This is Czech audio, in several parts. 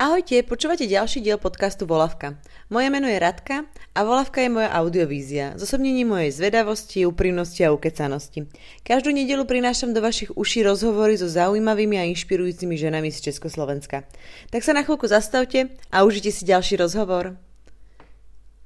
Ahojte, počúvate ďalší diel podcastu Volavka. Moje meno je Radka a Volavka je moja audiovízia, zosobnenie mojej zvedavosti, úprimnosti a ukecanosti. Každú nedelu prinášam do vašich uší rozhovory so zaujímavými a inšpirujúcimi ženami z Československa. Tak sa na chvíľku zastavte a užite si ďalší rozhovor.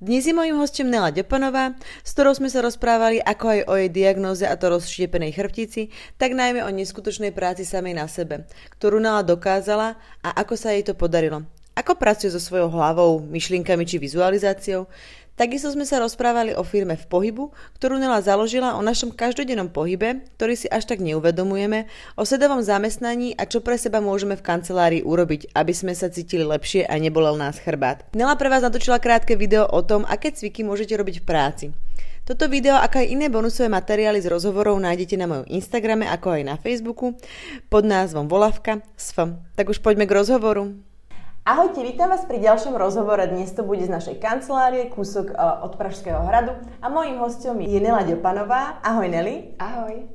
Dnes je mojím hostem Nela Depanová, s ktorou sme sa rozprávali ako aj o jej diagnóze a to rozštiepenej chrbtici, tak najmä o neskutočnej práci samej na sebe, ktorú Nela dokázala a ako sa jej to podarilo. Ako pracuje so svojou hlavou, myšlienkami či vizualizáciou, Takisto sme sa rozprávali o firme v pohybu, ktorú Nela založila, o našom každodennom pohybe, ktorý si až tak neuvedomujeme, o sedovom zamestnaní a čo pre seba môžeme v kancelárii urobiť, aby sme sa cítili lepšie a nebolel nás chrbát. Nela pre vás natočila krátke video o tom, aké cviky môžete robiť v práci. Toto video, ako aj iné bonusové materiály z rozhovorov nájdete na mojom Instagrame, ako aj na Facebooku pod názvom Volavka s Tak už poďme k rozhovoru. Ahojte, vítam vás pri ďalšom rozhovore. Dnes to bude z našej kancelárie, kúsok e, od Pražského hradu. A mojím hostom je Nela Ďopanová. Ahoj Neli. Ahoj.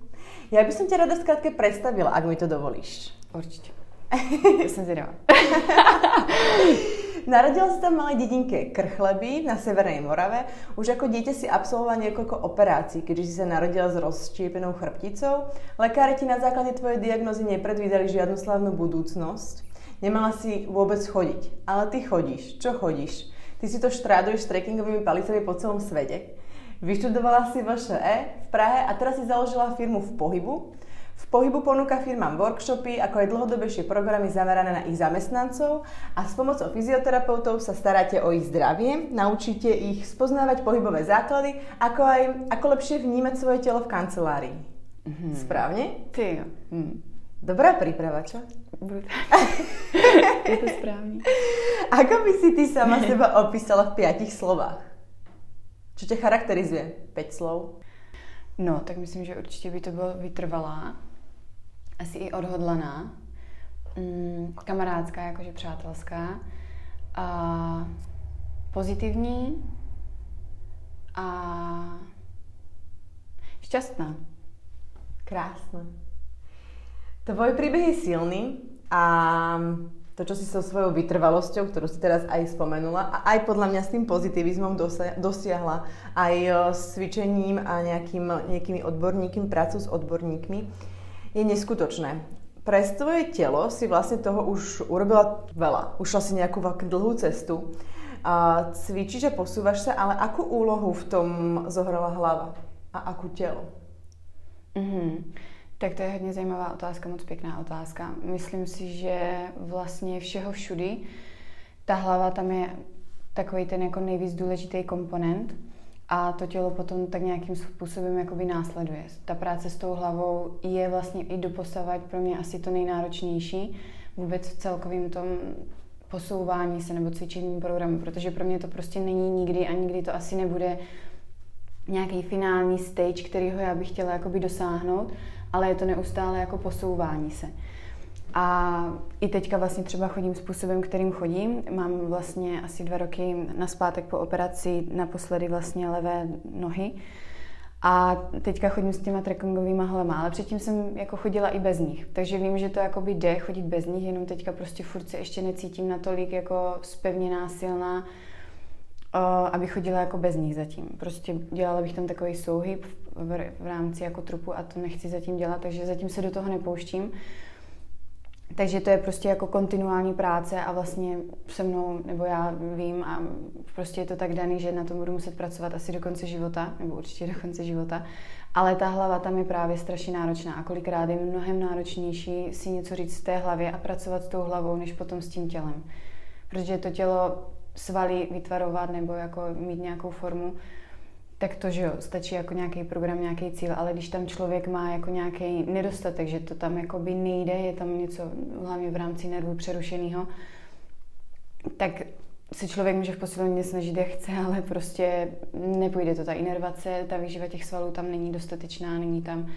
Ja by som ťa rada skrátke predstavila, ak mi to dovolíš. Určite. Ja som zvedavá. Narodila sa tam v malej dedinke Krchleby na Severnej Morave. Už ako dieťa si absolvovala niekoľko operácií, keďže si sa narodila s rozštiepenou chrbticou. Lekári ti na základe tvojej diagnozy nepredvídali žiadnu slavnú budúcnosť. Nemala si vôbec chodiť. Ale ty chodíš. Čo chodíš? Ty si to štráduješ s trekkingovými palicami po celom svete. Vyštudovala si VŠE v Prahe a teraz si založila firmu v pohybu. V pohybu ponúka firmám workshopy, ako aj dlhodobejšie programy zamerané na ich zamestnancov a s pomocou fyzioterapeutov sa staráte o ich zdravie, naučíte ich spoznávať pohybové základy, ako aj ako lepšie vnímať svoje telo v kancelárii. Mm-hmm. Správne? Ty Mm. Dobrá príprava, čo? Je to správne. Ako by si ty sama seba opísala v piatich slovách? Čo ťa charakterizuje? 5 slov? No, tak myslím, že určitě by to bylo vytrvalá, asi i odhodlaná, mm, kamarádská, jakože přátelská, a pozitivní a šťastná. Krásne. Tvoj príbeh je silný a to, čo si so svojou vytrvalosťou, ktorú si teraz aj spomenula, a aj podľa mňa s tým pozitivizmom dosiahla, aj s cvičením a nejakým, nejakými odborníkmi, prácu s odborníkmi, je neskutočné. Pre svoje telo si vlastne toho už urobila veľa. Ušla si nejakú dlhú cestu. A cvičíš a posúvaš sa, ale akú úlohu v tom zohrala hlava? A akú telo? Mm-hmm. Tak to je hodně zajímavá otázka, moc pěkná otázka. Myslím si, že vlastně všeho všudy ta hlava tam je takový ten jako nejvíc důležitý komponent a to tělo potom tak nějakým způsobem jakoby následuje. Ta práce s tou hlavou je vlastně i doposavat pro mě asi to nejnáročnější vůbec v celkovém tom posouvání se nebo cvičení programu, protože pro mě to prostě není nikdy a nikdy to asi nebude nějaký finální stage, kterýho já bych chtěla jakoby dosáhnout, ale je to neustále jako posouvání se. A i teďka vlastně třeba chodím způsobem, kterým chodím. Mám vlastně asi dva roky na zpátek po operaci naposledy vlastně levé nohy. A teďka chodím s těma trekkingovými hlema, ale předtím jsem jako chodila i bez nich. Takže vím, že to jakoby jde chodit bez nich, jenom teďka prostě furt se ještě necítím natolik jako spevněná, silná, aby chodila jako bez nich zatím. Prostě dělala bych tam takový souhyb v, v rámci jako trupu a to nechci zatím dělat, takže zatím se do toho nepouštím. Takže to je prostě jako kontinuální práce a vlastně se mnou, nebo já vím a prostě je to tak daný, že na tom budu muset pracovat asi do konce života, nebo určitě do konce života. Ale ta hlava tam je právě strašně náročná a kolikrát je mnohem náročnější si něco říct z té hlavě a pracovat s tou hlavou, než potom s tím tělem. Protože to tělo svaly vytvarovat nebo jako mít nějakou formu, tak to, že jo, stačí jako nějaký program, nějaký cíl, ale když tam člověk má jako nějaký nedostatek, že to tam jako by nejde, je tam něco hlavně v rámci nervu přerušeného, tak se člověk může v posilovně snažit, jak chce, ale prostě nepůjde to. Ta inervace, ta výživa těch svalů tam není dostatečná, není tam.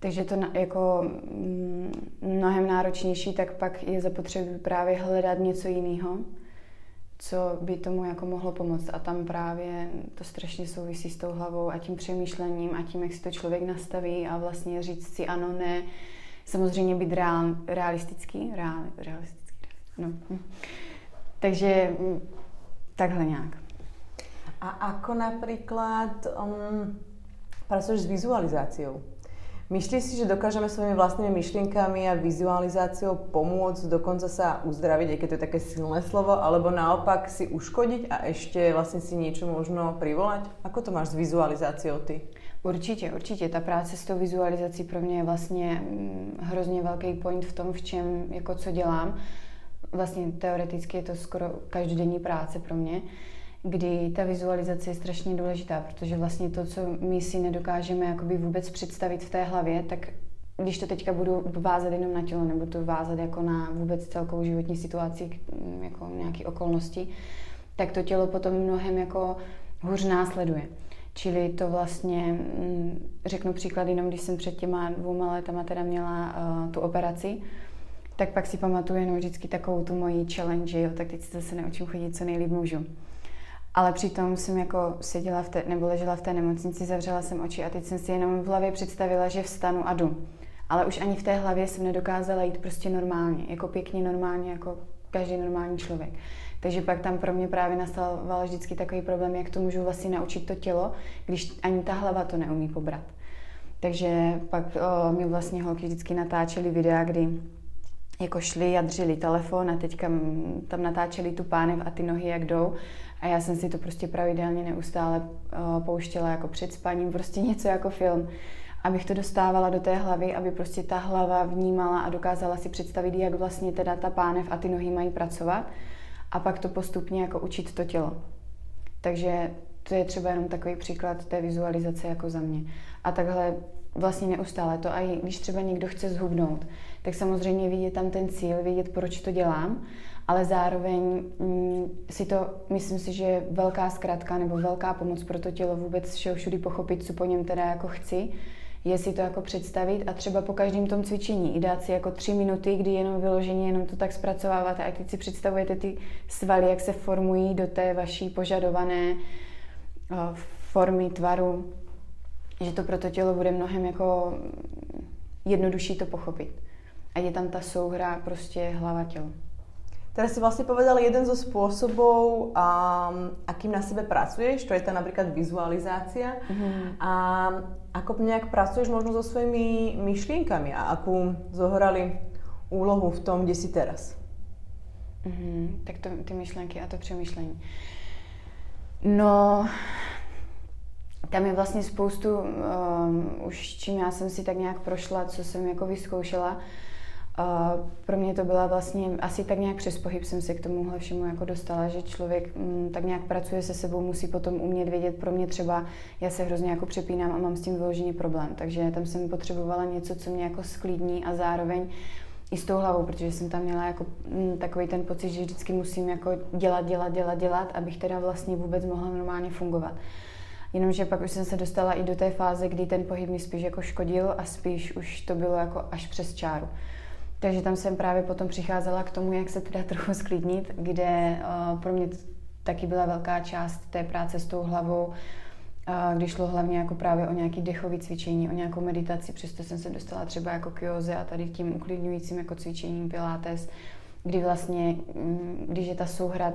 Takže to jako mm, mnohem náročnější, tak pak je zapotřebí právě hledat něco jiného, co by tomu jako mohlo pomoct. A tam právě to strašně souvisí s tou hlavou a tím přemýšlením a tím, jak si to člověk nastaví a vlastně říct si ano, ne. Samozřejmě být reál, realistický, reál, realistický, no. Takže hm, takhle nějak. A ako napríklad um, pracuješ s vizualizáciou? Myslíš si, že dokážeme svojimi vlastnými myšlienkami a vizualizáciou pomôcť dokonca sa uzdraviť, aj keď to je také silné slovo, alebo naopak si uškodiť a ešte vlastne si niečo možno privolať? Ako to máš s vizualizáciou ty? Určitě, určitě. Ta práce s tou vizualizací pro mě je vlastně mm, hrozně velký point v tom, v čem, jako co dělám. Vlastně teoreticky je to skoro každodenní práce pro mě kdy ta vizualizace je strašně důležitá, protože vlastně to, co my si nedokážeme jakoby vůbec představit v té hlavě, tak když to teďka budu vázat jenom na tělo, nebo to vázat jako na vůbec celkovou životní situaci, jako nějaké okolnosti, tak to tělo potom mnohem jako hůř následuje. Čili to vlastně, mm, řeknu příklad, jenom když jsem před těma dvouma letama teda měla uh, tu operaci, tak pak si pamatuju jenom vždycky takovou tu moji challenge, jo, tak teď si zase naučím chodit co nejlíp můžu. Ale přitom jsem jako seděla v té, nebo ležela v té nemocnici, zavřela jsem oči a teď jsem si jenom v hlavě představila, že vstanu a jdu. Ale už ani v té hlavě jsem nedokázala jít prostě normálně, jako pěkně normálně, jako každý normální člověk. Takže pak tam pro mě právě nastal vždycky takový problém, jak to můžu vlastně naučit to tělo, když ani ta hlava to neumí pobrat. Takže pak o, mi vlastně holky vždycky natáčely videa, kdy jako šli a drželi telefon a teďka tam natáčeli tu pánev a ty nohy jak jdou a já jsem si to prostě pravidelně neustále uh, pouštěla jako před spaním, prostě něco jako film, abych to dostávala do té hlavy, aby prostě ta hlava vnímala a dokázala si představit, jak vlastně teda ta pánev a ty nohy mají pracovat a pak to postupně jako učit to tělo. Takže to je třeba jenom takový příklad té vizualizace jako za mě. A takhle vlastně neustále to, a když třeba někdo chce zhubnout, tak samozřejmě vidět tam ten cíl, vidět, proč to dělám ale zároveň mm, si to, myslím si, že je velká zkratka nebo velká pomoc pro to tělo vůbec všeho všudy pochopit, co po něm teda jako chci, je si to jako představit a třeba po každém tom cvičení i dát si jako tři minuty, kdy jenom vyloženě jenom to tak zpracováváte a teď si představujete ty svaly, jak se formují do té vaší požadované uh, formy, tvaru, že to pro to tělo bude mnohem jako jednodušší to pochopit. A je tam ta souhra prostě hlava tělo. Teraz si vlastne povedal jeden zo spôsobov, um, akým na sebe pracuješ, to je tá napríklad vizualizácia. Mm-hmm. A ako nejak pracuješ možno so svojimi myšlienkami a akú zohrali úlohu v tom, kde si teraz? Mm-hmm. Tak to, ty myšlenky a to přemýšlení. No, tam je vlastně spoustu, um, už čím já jsem si tak nějak prošla, co jsem jako vyzkoušela, pro mě to byla vlastně asi tak nějak přes pohyb jsem se k tomuhle všemu jako dostala, že člověk m, mm, tak nějak pracuje se sebou, musí potom umět vědět. Pro mě třeba, já se hrozně jako přepínám a mám s tím vyložený problém, takže tam jsem potřebovala něco, co mě jako sklidní a zároveň i s tou hlavou, protože jsem tam měla jako m, mm, takový ten pocit, že vždycky musím jako dělat, dělat, dělat, dělat, abych teda vlastně vůbec mohla normálně fungovat. Jenomže pak už jsem se dostala i do té fáze, kdy ten pohyb mi spíš jako škodil a spíš už to bylo jako až přes čáru. Takže tam jsem právě potom přicházela k tomu, jak se teda trochu sklidnit, kde uh, pro mě taky byla velká část té práce s tou hlavou, uh, když šlo hlavně jako právě o nějaký dechový cvičení, o nějakou meditaci, přesto jsem se dostala třeba jako k józe a tady tím uklidňujícím jako cvičením pilates, kdy vlastně, mm, když je ta souhra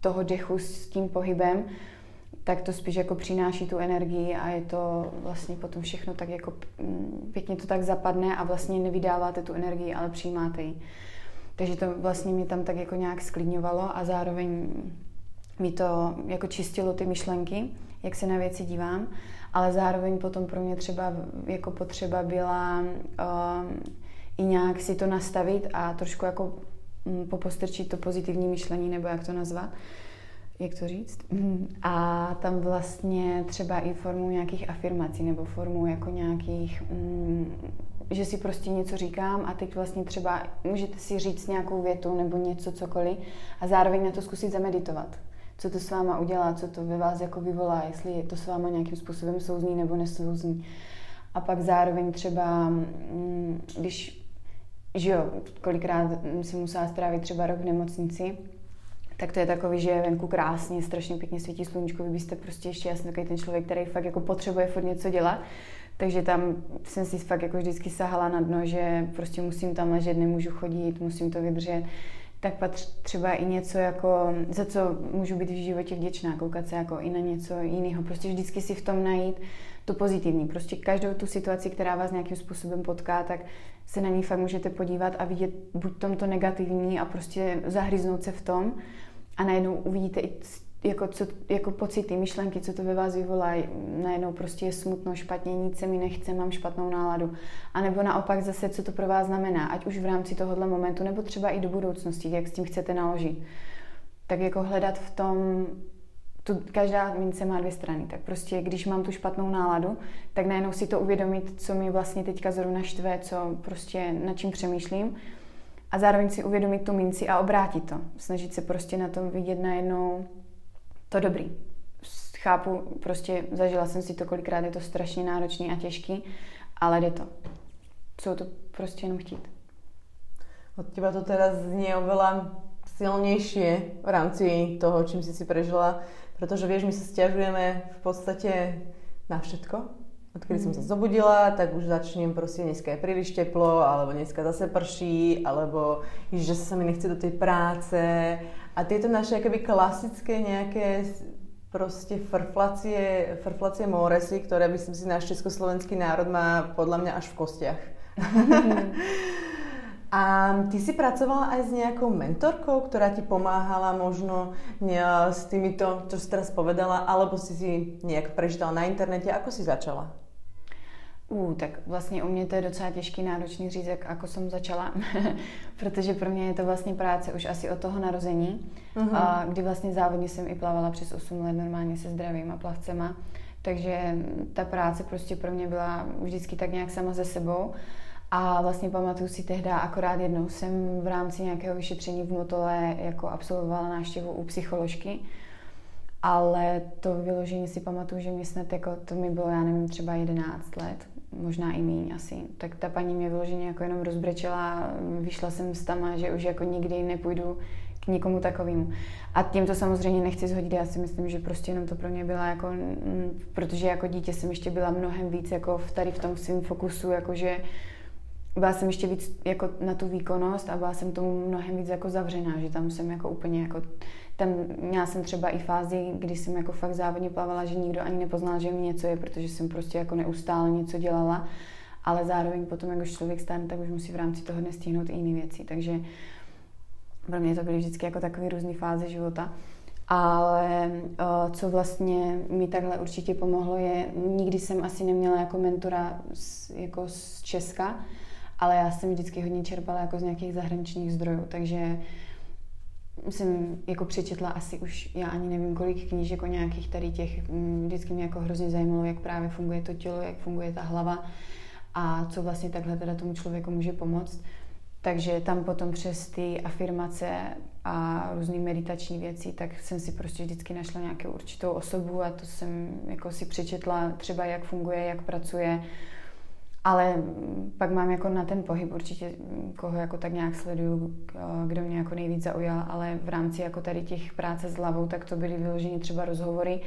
toho dechu s tím pohybem, tak to spíš jako přináší tu energii a je to vlastně potom všechno tak jako mm, pěkně to tak zapadne a vlastně nevydáváte tu energii, ale přijímáte ji. Takže to vlastně mi tam tak jako nějak sklidňovalo a zároveň mi to jako čistilo ty myšlenky, jak se na věci dívám, ale zároveň potom pro mě třeba jako potřeba byla uh, i nějak si to nastavit a trošku jako um, popostrčit to pozitivní myšlení, nebo jak to nazvat jak to říct. Mm, a tam vlastně třeba i formou nějakých afirmací nebo formou jako nějakých, mm, že si prostě něco říkám a teď vlastně třeba můžete si říct nějakou větu nebo něco, cokoliv a zároveň na to zkusit zameditovat. Co to s váma udělá, co to ve vás jako vyvolá, jestli to s váma nějakým způsobem souzní nebo nesouzní. A pak zároveň třeba, mm, když, že jo, kolikrát si musela strávit třeba rok v nemocnici, tak to je takový, že je venku krásně, strašně pěkně svítí sluníčko, vy byste prostě ještě jasně takový ten člověk, který fakt jako potřebuje furt něco dělat. Takže tam jsem si fakt jako vždycky sahala na dno, že prostě musím tam ležet, nemůžu chodit, musím to vydržet. Tak pak třeba i něco jako, za co můžu být v životě vděčná, koukat se jako i na něco jiného. Prostě vždycky si v tom najít to pozitivní. Prostě každou tu situaci, která vás nějakým způsobem potká, tak se na ní fakt můžete podívat a vidět buď tom to negativní a prostě zahryznout se v tom a najednou uvidíte i jako, co, jako pocity, myšlenky, co to ve vás vyvolá, najednou prostě je smutno, špatně, nic se mi nechce, mám špatnou náladu. A nebo naopak zase, co to pro vás znamená, ať už v rámci tohohle momentu, nebo třeba i do budoucnosti, jak s tím chcete naložit. Tak jako hledat v tom, tu, každá mince má dvě strany, tak prostě když mám tu špatnou náladu, tak najednou si to uvědomit, co mi vlastně teďka zrovna štve, co prostě nad čím přemýšlím a zároveň si uvědomit tu minci a obrátit to. Snažit se prostě na tom vidět najednou to dobrý. Chápu, prostě zažila jsem si to kolikrát, je to strašně náročný a těžký, ale jde to. Jsou to prostě jenom chtít. Od těba to teda zní oveľa silnejšie v rámci toho, čím si si prežila, protože vieš, my sa stiažujeme v podstate na všetko. Odkedy som sa zobudila, tak už začnem prostě dneska je príliš teplo, alebo dneska zase prší, alebo že sa mi nechce do tej práce, a tieto naše akoby klasické nejaké prostě frflacie, frflacie móresy, ktoré by som si náš československý národ má podľa mňa až v kostiach. A ty si pracovala aj s nejakou mentorkou, ktorá ti pomáhala možno s týmito, čo si teraz povedala, alebo si si nejak prežitala na internete? Ako si začala? Uh, tak vlastně u mě to je docela těžký, náročný jak jako jsem začala, protože pro mě je to vlastně práce už asi od toho narození, uh-huh. a kdy vlastně závodně jsem i plavala přes 8 let normálně se zdravýma plavcema, takže ta práce prostě pro mě byla vždycky tak nějak sama ze sebou a vlastně pamatuju si tehdy, akorát jednou jsem v rámci nějakého vyšetření v Motole jako absolvovala návštěvu u psycholožky, ale to vyložení si pamatuju, že mi snad jako, to mi bylo, já nevím, třeba 11 let, možná i míň asi. Tak ta paní mě vyloženě jako jenom rozbrečela, vyšla jsem s tama, že už jako nikdy nepůjdu k nikomu takovému. A tím to samozřejmě nechci zhodit, já si myslím, že prostě jenom to pro mě byla jako, protože jako dítě jsem ještě byla mnohem víc jako v tady v tom svém fokusu, jakože byla jsem ještě víc jako na tu výkonnost a byla jsem tomu mnohem víc jako zavřená, že tam jsem jako úplně jako tam měla jsem třeba i fázi, kdy jsem jako fakt závodně plavala, že nikdo ani nepoznal, že mi něco je, protože jsem prostě jako neustále něco dělala, ale zároveň potom, jak už člověk stane, tak už musí v rámci toho dne stihnout i jiné věci. Takže pro mě to byly vždycky jako takové různé fáze života. Ale co vlastně mi takhle určitě pomohlo je, nikdy jsem asi neměla jako mentora z, jako z Česka, ale já jsem vždycky hodně čerpala jako z nějakých zahraničních zdrojů, takže jsem jako přečetla asi už, já ani nevím kolik knížek o nějakých tady těch, mm, vždycky mě jako hrozně zajímalo, jak právě funguje to tělo, jak funguje ta hlava a co vlastně takhle teda tomu člověku může pomoct. Takže tam potom přes ty afirmace a různé meditační věci, tak jsem si prostě vždycky našla nějakou určitou osobu a to jsem jako si přečetla třeba, jak funguje, jak pracuje, ale pak mám jako na ten pohyb určitě, koho jako tak nějak sleduju, kdo mě jako nejvíc zaujal, ale v rámci jako tady těch práce s hlavou, tak to byly vyloženě třeba rozhovory,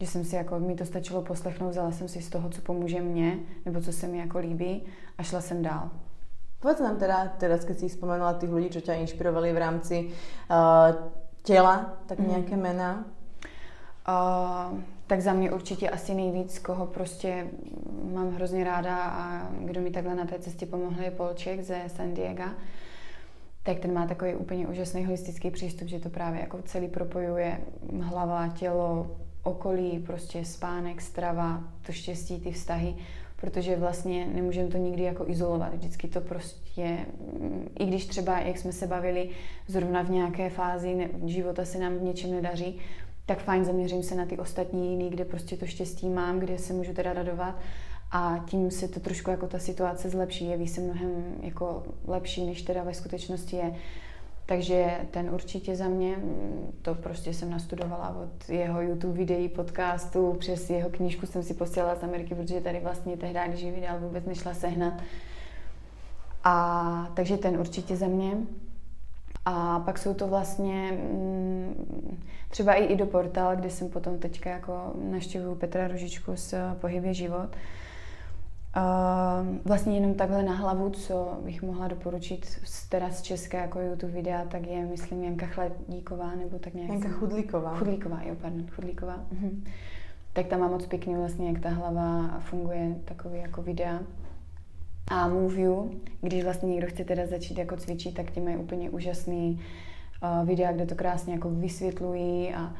že jsem si jako, mi to stačilo poslechnout, vzala jsem si z toho, co pomůže mně, nebo co se mi jako líbí a šla jsem dál. Povedz nám teda, teraz keď si vzpomenula tých ľudí, čo ťa inšpirovali v rámci uh, tela, tak mm. nejaké mená? Uh, tak za mě určitě asi nejvíc, koho prostě mám hrozně ráda a kdo mi takhle na té cestě pomohl je Polček ze San Diego. Tak ten má takový úplně úžasný holistický přístup, že to právě jako celý propojuje hlava, tělo, okolí, prostě spánek, strava, to štěstí, ty vztahy, protože vlastně nemůžeme to nikdy jako izolovat. Vždycky to prostě, i když třeba, jak jsme se bavili, zrovna v nějaké fázi života se nám v něčem nedaří, tak fajn zaměřím se na ty ostatní jiný, kde prostě to štěstí mám, kde se můžu teda radovat a tím se to trošku jako ta situace zlepší, jeví se mnohem jako lepší, než teda ve skutečnosti je. Takže ten určitě za mě, to prostě jsem nastudovala od jeho YouTube videí, podcastu, přes jeho knížku jsem si posílala z Ameriky, protože tady vlastně tehdy, když ji vydal, vůbec nešla sehnat. A takže ten určitě za mě. A pak jsou to vlastně mm, třeba i, i do portál, kde jsem potom teďka jako naštěvuju Petra Ružičku z Pohybě život. Vlastně jenom takhle na hlavu, co bych mohla doporučit teda z české jako YouTube videa, tak je, myslím, Janka Chladíková, nebo tak nějak. Janka Chudlíková. Chudlíková, jo, pardon, Chudlíková. Mhm. Tak tam má moc pěkný vlastně, jak ta hlava funguje, takový jako videa. A Move You, když vlastně někdo chce teda začít jako cvičit, tak ti mají úplně úžasný uh, videa, kde to krásně jako vysvětlují a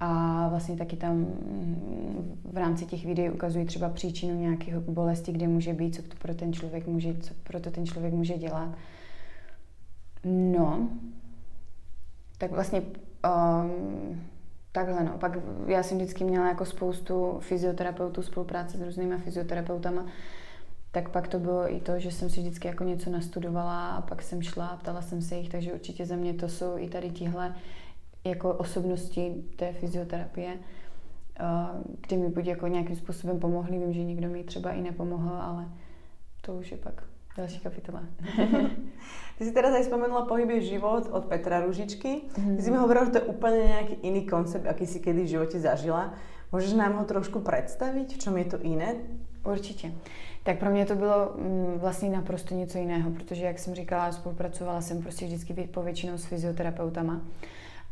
a vlastně taky tam mm, v rámci těch videí ukazují třeba příčinu nějakého bolesti, kde může být, co to pro ten člověk může, co pro to ten člověk může dělat. No, tak vlastně um, takhle no. Pak já jsem vždycky měla jako spoustu fyzioterapeutů, spolupráce s různýma fyzioterapeutama, tak pak to bylo i to, že jsem si vždycky jako něco nastudovala a pak jsem šla a ptala jsem se jich, takže určitě za mě to jsou i tady tihle jako osobnosti té fyzioterapie, kde mi buď jako nějakým způsobem pomohli. Vím, že někdo mi třeba i nepomohl, ale to už je pak další kapitola. Ty si teraz aj spomenula pohybie život od Petra Ružičky. Mm-hmm. Ty si mi hovorila, že to je úplne nejaký iný koncept, aký si kedy v živote zažila. Můžeš nám ho trošku představit, v čem je to jiné? Určitě. Tak pro mě to bylo mm, vlastně naprosto něco jiného, protože, jak jsem říkala, spolupracovala jsem prostě vždycky povětšinou s fyzioterapeutama.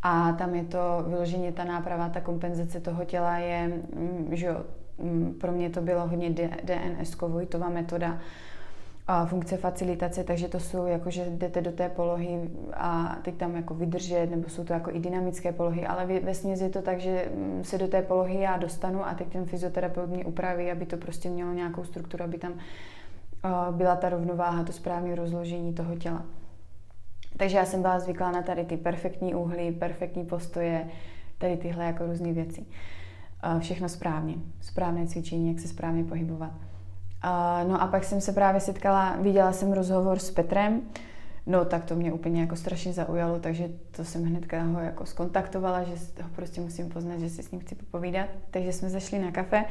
A tam je to vyloženě ta náprava, ta kompenzace toho těla je, mm, že mm, pro mě to bylo hodně DNS-kovojtová metoda, a funkce facilitace, takže to jsou jako, že jdete do té polohy a teď tam jako vydržet, nebo jsou to jako i dynamické polohy, ale ve směs je to tak, že mm, se do té polohy já dostanu a teď ten fyzioterapeut mě upraví, aby to prostě mělo nějakou strukturu, aby tam byla ta rovnováha, to správné rozložení toho těla. Takže já jsem byla zvyklá na tady ty perfektní úhly, perfektní postoje, tady tyhle jako různé věci. Všechno správně. Správné cvičení, jak se správně pohybovat. No a pak jsem se právě setkala, viděla jsem rozhovor s Petrem, no tak to mě úplně jako strašně zaujalo, takže to jsem hnedka ho jako skontaktovala, že ho prostě musím poznat, že si s ním chci popovídat. Takže jsme zašli na kafe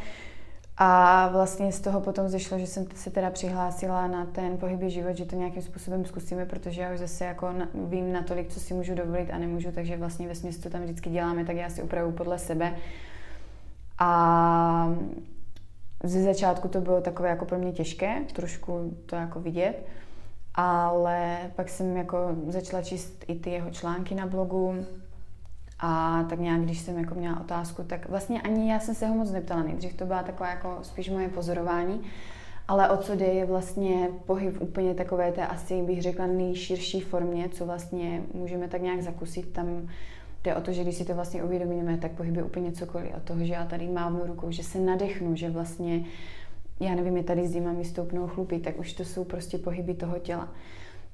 a vlastně z toho potom zešlo, že jsem se teda přihlásila na ten pohybý život, že to nějakým způsobem zkusíme, protože já už zase jako vím natolik, co si můžu dovolit a nemůžu, takže vlastně ve smyslu tam vždycky děláme, tak já si upravu podle sebe. A ze začátku to bylo takové jako pro mě těžké, trošku to jako vidět, ale pak jsem jako začala číst i ty jeho články na blogu, a tak nějak, když jsem jako měla otázku, tak vlastně ani já jsem se ho moc neptala. Nejdřív to byla taková jako spíš moje pozorování. Ale o co jde je vlastně pohyb úplně takové té asi bych řekla nejširší formě, co vlastně můžeme tak nějak zakusit. Tam jde o to, že když si to vlastně uvědomíme, tak pohyb je úplně cokoliv. O toho, že já tady mávnu rukou, že se nadechnu, že vlastně, já nevím, je tady zima, mi stoupnou chlupy, tak už to jsou prostě pohyby toho těla.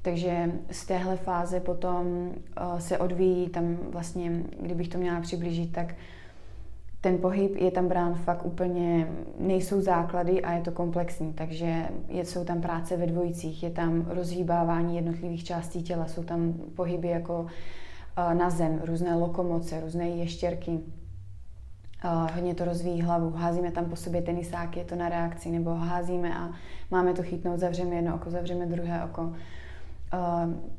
Takže z téhle fáze potom uh, se odvíjí tam vlastně, kdybych to měla přiblížit, tak ten pohyb je tam brán fakt úplně, nejsou základy a je to komplexní, takže je, jsou tam práce ve dvojicích, je tam rozhýbávání jednotlivých částí těla, jsou tam pohyby jako na zem, různé lokomoce, různé ještěrky, uh, hodně to rozvíjí hlavu, házíme tam po sobě tenisáky, je to na reakci, nebo házíme a máme to chytnout, zavřeme jedno oko, zavřeme druhé oko uh,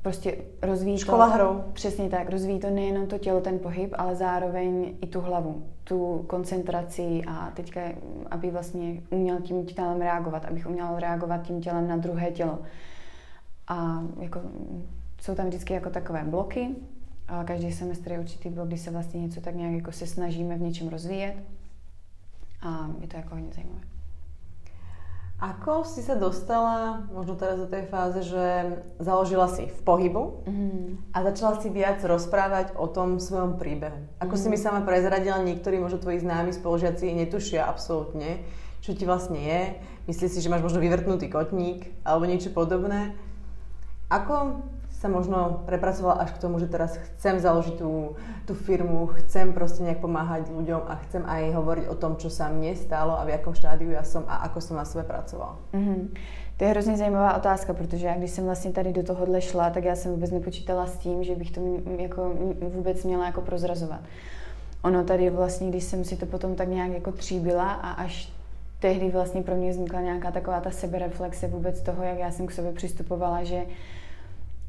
prostě rozvíjí Škola to, hrou. Přesně tak, rozvíjí to nejenom to tělo, ten pohyb, ale zároveň i tu hlavu, tu koncentraci a teďka, aby vlastně uměl tím tělem reagovat, abych uměl reagovat tím tělem na druhé tělo. A jako, jsou tam vždycky jako takové bloky, a každý semestr je určitý blok, kdy se vlastně něco tak nějak jako se snažíme v něčem rozvíjet a je to jako hodně zajímavé. Ako si sa dostala možno teraz do tej fáze, že založila si v pohybu mm. a začala si viac rozprávať o tom svojom príbehu? Ako mm. si mi mhm. sama prezradila, niektorí možno tvoji známi spolužiaci netušia absolútne, čo ti vlastne je. Myslíš si, že máš možno vyvrtnutý kotník alebo niečo podobné. Ako sa možno prepracovala až k tomu, že teraz chcem založiť tú, tú firmu, chcem proste nejak pomáhať ľuďom a chcem aj hovoriť o tom, čo sa mne stalo a v jakom štádiu já som a ako som na sebe pracovala. Mm-hmm. To je hrozně zajímavá otázka, protože já když jsem vlastně tady do tohohle šla, tak já jsem vůbec nepočítala s tím, že bych to jako vůbec měla jako prozrazovat. Ono tady vlastně, když jsem si to potom tak nějak jako tříbila a až tehdy vlastně pro mě vznikla nějaká taková ta sebereflexe vůbec toho, jak já jsem k sobě přistupovala, že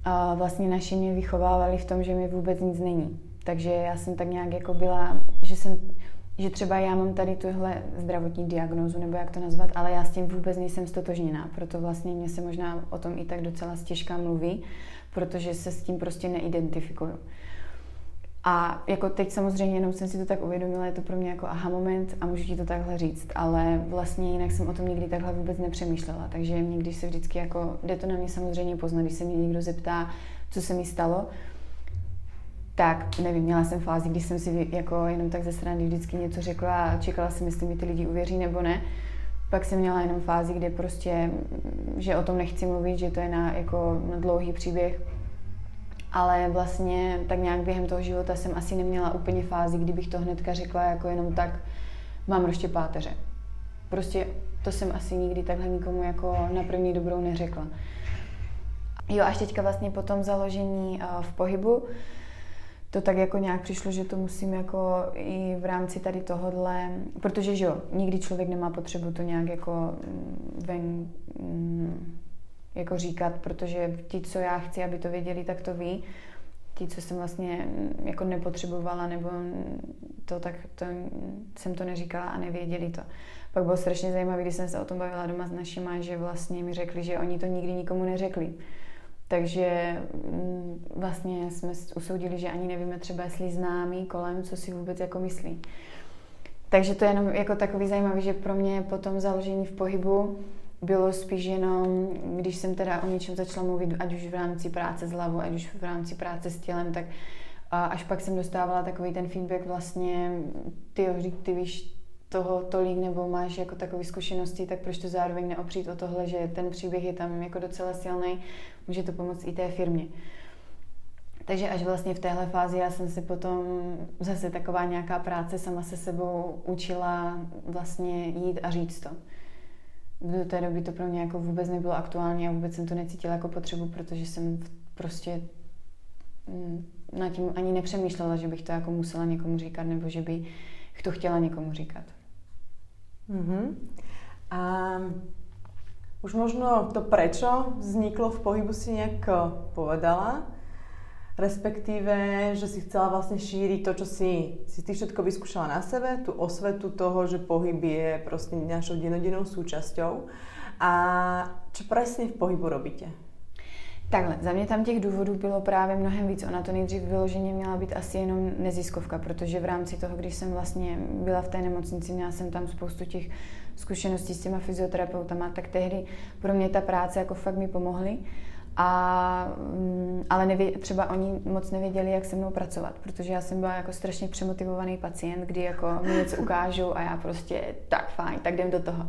a vlastně naši mě vychovávali v tom, že mi vůbec nic není. Takže já jsem tak nějak jako byla, že jsem, že třeba já mám tady tuhle zdravotní diagnózu, nebo jak to nazvat, ale já s tím vůbec nejsem stotožněná. Proto vlastně mě se možná o tom i tak docela stěžká mluví, protože se s tím prostě neidentifikuju. A jako teď samozřejmě jenom jsem si to tak uvědomila, je to pro mě jako aha moment a můžu ti to takhle říct, ale vlastně jinak jsem o tom nikdy takhle vůbec nepřemýšlela, takže mě když se vždycky jako, jde to na mě samozřejmě poznat, když se mě někdo zeptá, co se mi stalo, tak nevím, měla jsem fázi, kdy jsem si jako jenom tak ze strany vždycky něco řekla a čekala jsem, jestli mi ty lidi uvěří nebo ne. Pak jsem měla jenom fázi, kdy prostě, že o tom nechci mluvit, že to je na, jako na dlouhý příběh, ale vlastně tak nějak během toho života jsem asi neměla úplně fázi, kdybych to hnedka řekla jako jenom tak, mám roště páteře. Prostě to jsem asi nikdy takhle nikomu jako na první dobrou neřekla. Jo, až teďka vlastně po tom založení v pohybu, to tak jako nějak přišlo, že to musím jako i v rámci tady tohodle, protože že jo, nikdy člověk nemá potřebu to nějak jako mm, ven, mm, jako říkat, protože ti, co já chci, aby to věděli, tak to ví. Ti, co jsem vlastně jako nepotřebovala, nebo to, tak to, jsem to neříkala a nevěděli to. Pak bylo strašně zajímavé, když jsem se o tom bavila doma s našima, že vlastně mi řekli, že oni to nikdy nikomu neřekli. Takže mm, vlastně jsme usoudili, že ani nevíme třeba, jestli známý kolem, co si vůbec jako myslí. Takže to je jenom jako takový zajímavý, že pro mě po tom založení v pohybu bylo spíš jenom, když jsem teda o něčem začala mluvit, ať už v rámci práce s hlavou, ať už v rámci práce s tělem, tak až pak jsem dostávala takový ten feedback vlastně, ty, ty víš toho tolik nebo máš jako takové zkušenosti, tak proč to zároveň neopřít o tohle, že ten příběh je tam jako docela silný, může to pomoct i té firmě. Takže až vlastně v téhle fázi já jsem si potom zase taková nějaká práce sama se sebou učila vlastně jít a říct to do té doby to pro mě jako vůbec nebylo aktuální a vůbec jsem to necítila jako potřebu, protože jsem prostě mm, nad tím ani nepřemýšlela, že bych to jako musela někomu říkat nebo že bych to chtěla někomu říkat. Mm-hmm. A už možno to prečo vzniklo v pohybu si nějak povedala respektíve, že si chcela vlastne šíriť to, čo si, si ty všetko vyskúšala na sebe, tú osvetu toho, že pohyb je proste našou denodennou súčasťou. A čo presne v pohybu robíte? Takhle, za mě tam těch důvodů bylo právě mnohem víc. Ona to nejdřív vyloženě měla být asi jenom neziskovka, protože v rámci toho, když jsem vlastně byla v té nemocnici, měla jsem tam spoustu těch zkušeností s těma fyzioterapeutama, tak tehdy pro mě ta práce jako fakt mi pomohly. A, mm, ale nevě, třeba oni moc nevěděli, jak se mnou pracovat, protože já jsem byla jako strašně přemotivovaný pacient, kdy jako mi něco ukážou a já prostě tak fajn, tak jdem do toho.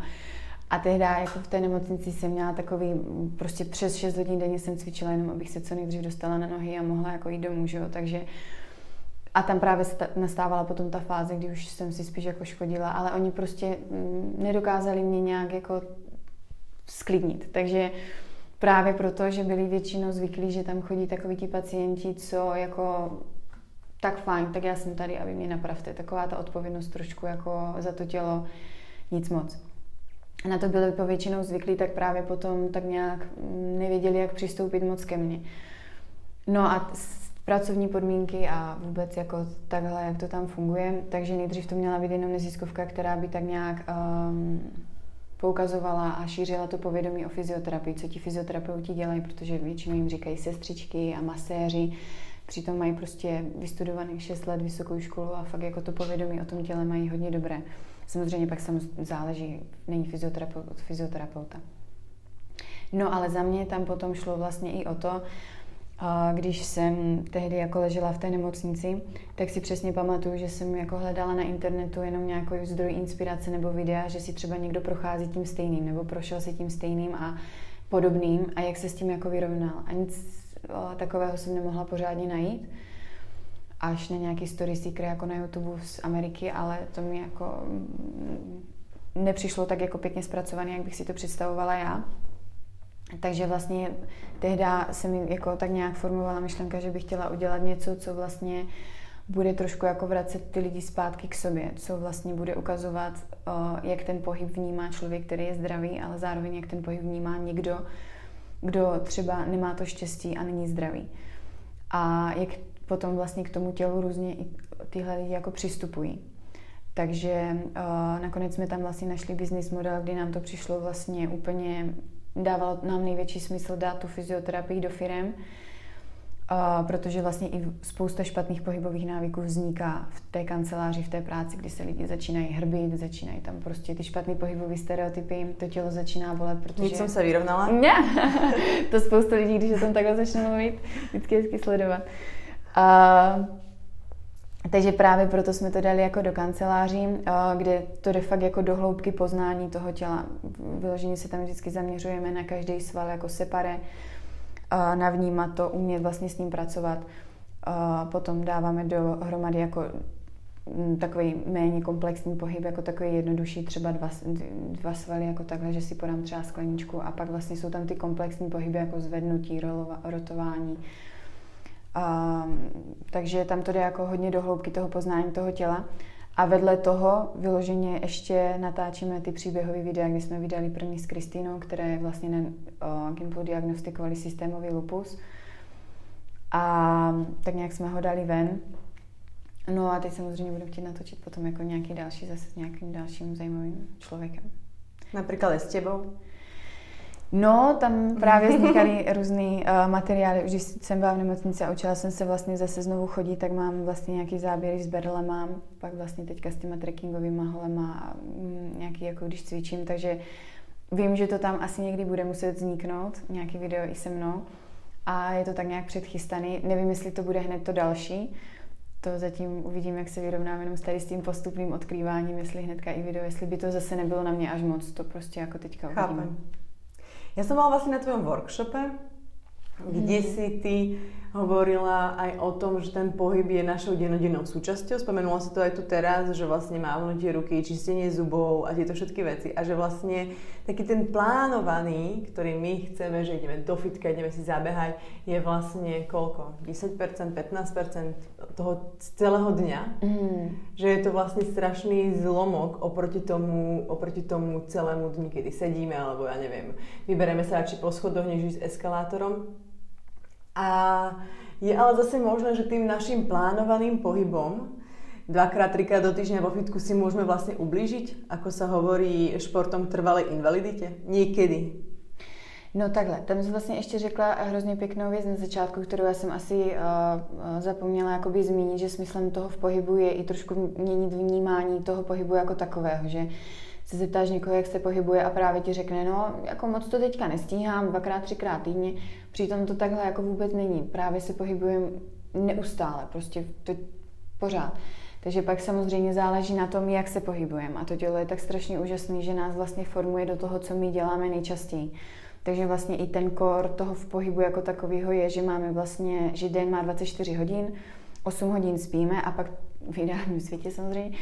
A tehdy jako v té nemocnici jsem měla takový, prostě přes 6 hodin denně jsem cvičila jenom, abych se co nejdřív dostala na nohy a mohla jako jít domů, že jo? takže a tam právě nastávala potom ta fáze, kdy už jsem si spíš jako škodila, ale oni prostě mm, nedokázali mě nějak jako sklidnit, takže Právě proto, že byli většinou zvyklí, že tam chodí takoví ti pacienti, co jako tak fajn, tak já jsem tady, aby mě napravte. Taková ta odpovědnost trošku jako za to tělo, nic moc. Na to byli povětšinou zvyklí, tak právě potom tak nějak nevěděli, jak přistoupit moc ke mně. No a pracovní podmínky a vůbec jako takhle, jak to tam funguje. Takže nejdřív to měla být jenom neziskovka, která by tak nějak um, poukazovala a šířila to povědomí o fyzioterapii, co ti fyzioterapeuti dělají, protože většinou jim říkají sestřičky a maséři, přitom mají prostě vystudovaných 6 let vysokou školu a fakt jako to povědomí o tom těle mají hodně dobré. Samozřejmě pak samozřejmě záleží, není fyzioterapeut od fyzioterapeuta. No ale za mě tam potom šlo vlastně i o to, když jsem tehdy jako ležela v té nemocnici, tak si přesně pamatuju, že jsem jako hledala na internetu jenom nějaký zdroj inspirace nebo videa, že si třeba někdo prochází tím stejným nebo prošel si tím stejným a podobným a jak se s tím jako vyrovnal. A nic takového jsem nemohla pořádně najít. Až na nějaký story seeker jako na YouTube z Ameriky, ale to mi jako mm, nepřišlo tak jako pěkně zpracované, jak bych si to představovala já. Takže vlastně tehdy se mi jako tak nějak formovala myšlenka, že bych chtěla udělat něco, co vlastně bude trošku jako vracet ty lidi zpátky k sobě, co vlastně bude ukazovat, jak ten pohyb vnímá člověk, který je zdravý, ale zároveň jak ten pohyb vnímá někdo, kdo třeba nemá to štěstí a není zdravý. A jak potom vlastně k tomu tělu různě i tyhle lidi jako přistupují. Takže nakonec jsme tam vlastně našli business model, kdy nám to přišlo vlastně úplně, dávalo nám největší smysl dát tu fyzioterapii do firem, protože vlastně i spousta špatných pohybových návyků vzniká v té kanceláři, v té práci, kdy se lidi začínají hrbit, začínají tam prostě ty špatné pohybové stereotypy, to tělo začíná bolet, protože... Nic jsem se vyrovnala? Ne, to spousta lidí, když tom takhle začne mluvit, vždycky hezky sledovat. Uh, takže právě proto jsme to dali jako do kanceláří, kde to de fakt jako do hloubky poznání toho těla. Vyloženě se tam vždycky zaměřujeme na každý sval jako separe, navnímat to, umět vlastně s ním pracovat. Potom dáváme dohromady jako takový méně komplexní pohyb, jako takový jednodušší, třeba dva, dva svaly, jako takhle, že si podám třeba skleničku a pak vlastně jsou tam ty komplexní pohyby, jako zvednutí, rotování, a, takže tam to jde jako hodně do hloubky toho poznání toho těla. A vedle toho vyloženě ještě natáčíme ty příběhové videa, kdy jsme vydali první s Kristýnou, které vlastně na uh, Gimplu diagnostikovali systémový lupus. A tak nějak jsme ho dali ven. No a teď samozřejmě budu chtít natočit potom jako nějaký další zase s nějakým dalším zajímavým člověkem. Například s tebou? No, tam právě vznikaly různé uh, materiály. Už když jsem byla v nemocnici a učila jsem se vlastně zase znovu chodit, tak mám vlastně nějaký záběry s berlema, pak vlastně teďka s těma trekkingovými holema a mm, nějaký, jako když cvičím, takže vím, že to tam asi někdy bude muset vzniknout, nějaký video i se mnou a je to tak nějak předchystaný. Nevím, jestli to bude hned to další, to zatím uvidím, jak se vyrovnám jenom s tím postupným odkrýváním, jestli hnedka i video, jestli by to zase nebylo na mě až moc, to prostě jako teďka uvidím. Chápem. Ja som mala vlastne na tvojom workshope, kde mhm. si ty hovorila aj o tom, že ten pohyb je našou denodennou súčasťou. Spomenula si to aj tu teraz, že vlastne mávnutie ruky, čistenie zubov a tieto všetky veci. A že vlastne taký ten plánovaný, ktorý my chceme, že ideme do fitka, ideme si zabehať, je vlastne koľko? 10%, 15% toho celého dňa. Mm. Že je to vlastne strašný zlomok oproti tomu, oproti tomu celému dni, kedy sedíme, alebo ja neviem, vybereme sa radšej po schodoch, než s eskalátorom a je ale zase možné, že tým našim plánovaným pohybom dvakrát, trikrát do týždňa vo fitku si môžeme vlastne ublížiť, ako sa hovorí športom trvalej invaliditě? Niekedy. No takhle, tam jsem vlastně ještě řekla hrozně pěknou věc na začátku, kterou já jsem asi uh, zapomněla jakoby zmínit, že smyslem toho v pohybu je i trošku měnit vnímání toho pohybu jako takového, že se zeptáš někoho, jak se pohybuje a právě ti řekne, no jako moc to teďka nestíhám, dvakrát, třikrát týdně, přitom to takhle jako vůbec není. Právě se pohybujeme neustále, prostě to pořád. Takže pak samozřejmě záleží na tom, jak se pohybujeme. A to tělo je tak strašně úžasný, že nás vlastně formuje do toho, co my děláme nejčastěji. Takže vlastně i ten kor toho v pohybu jako takového je, že máme vlastně, že den má 24 hodin, 8 hodin spíme a pak v ideálním světě samozřejmě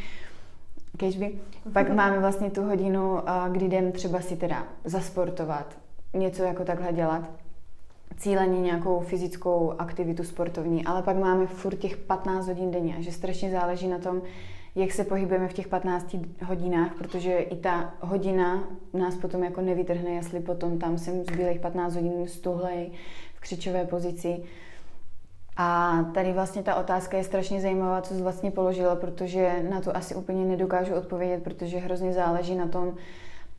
kežby. Pak máme vlastně tu hodinu, kdy jdem třeba si teda zasportovat, něco jako takhle dělat, cíleně nějakou fyzickou aktivitu sportovní, ale pak máme furt těch 15 hodin denně, že strašně záleží na tom, jak se pohybujeme v těch 15 hodinách, protože i ta hodina nás potom jako nevytrhne, jestli potom tam jsem zbylých 15 hodin stuhlej v křičové pozici, a tady vlastně ta otázka je strašně zajímavá, co jsi vlastně položila, protože na to asi úplně nedokážu odpovědět, protože hrozně záleží na tom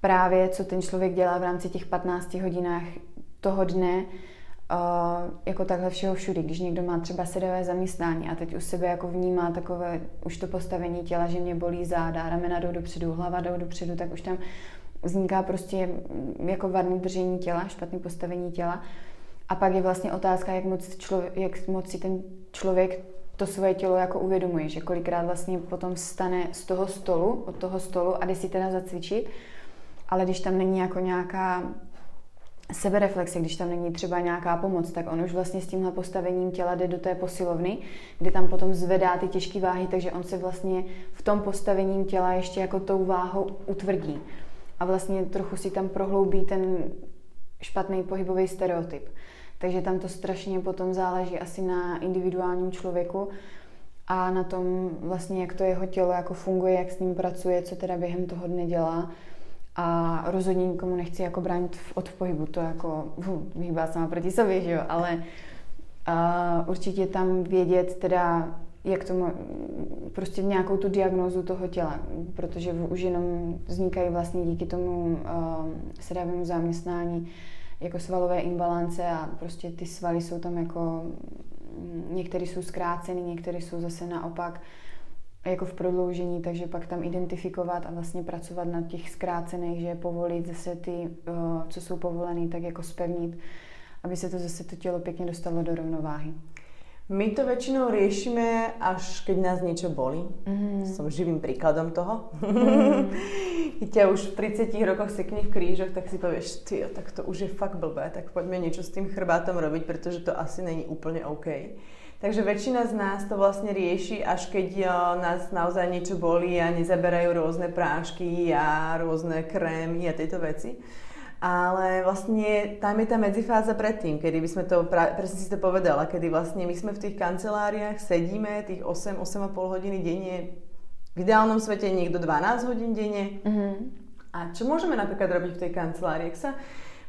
právě, co ten člověk dělá v rámci těch 15 hodinách toho dne, uh, jako takhle všeho všudy. Když někdo má třeba sedavé zaměstnání a teď u sebe jako vnímá takové už to postavení těla, že mě bolí záda, ramena jdou dopředu, hlava jdou dopředu, tak už tam vzniká prostě jako vadný držení těla, špatné postavení těla. A pak je vlastně otázka, jak moc, člověk, jak moc si ten člověk to svoje tělo jako uvědomuje, že kolikrát vlastně potom stane z toho stolu, od toho stolu a jde si teda zacvičit, ale když tam není jako nějaká sebereflexe, když tam není třeba nějaká pomoc, tak on už vlastně s tímhle postavením těla jde do té posilovny, kde tam potom zvedá ty těžké váhy, takže on se vlastně v tom postavením těla ještě jako tou váhou utvrdí. A vlastně trochu si tam prohloubí ten špatný pohybový stereotyp. Takže tam to strašně potom záleží asi na individuálním člověku a na tom vlastně, jak to jeho tělo jako funguje, jak s ním pracuje, co teda během toho dne dělá. a rozhodně nikomu nechci jako bránit od pohybu, to jako vyhýbá sama proti sobě, že jo, ale uh, určitě tam vědět teda, jak tomu, prostě nějakou tu diagnózu toho těla, protože už jenom vznikají vlastně díky tomu uh, sedavému zaměstnání jako svalové imbalance a prostě ty svaly jsou tam jako, některé jsou zkráceny, některé jsou zase naopak jako v prodloužení, takže pak tam identifikovat a vlastně pracovat na těch zkrácených, že povolit zase ty, co jsou povolené, tak jako spevnit, aby se to zase to tělo pěkně dostalo do rovnováhy. My to väčšinou riešime, až keď nás niečo bolí. Mm. Som živým príkladom toho. Mm. keď ťa už v 30 rokoch sekne v krížoch, tak si povieš, ty, tak to už je fakt blbé, tak poďme niečo s tým chrbátom robiť, pretože to asi není úplne OK. Takže väčšina z nás to vlastne rieši, až keď jo, nás naozaj niečo bolí a nezaberajú rôzne prášky a rôzne krémy a tieto veci. Ale vlastne tam je tá medzifáza predtým, kedy by sme to, presne si to povedala, kedy vlastne my sme v tých kanceláriách, sedíme tých 8, 8,5 hodiny denne, v ideálnom svete niekto 12 hodín denne. Mm-hmm. A čo môžeme napríklad robiť v tej kancelárii? Ak sa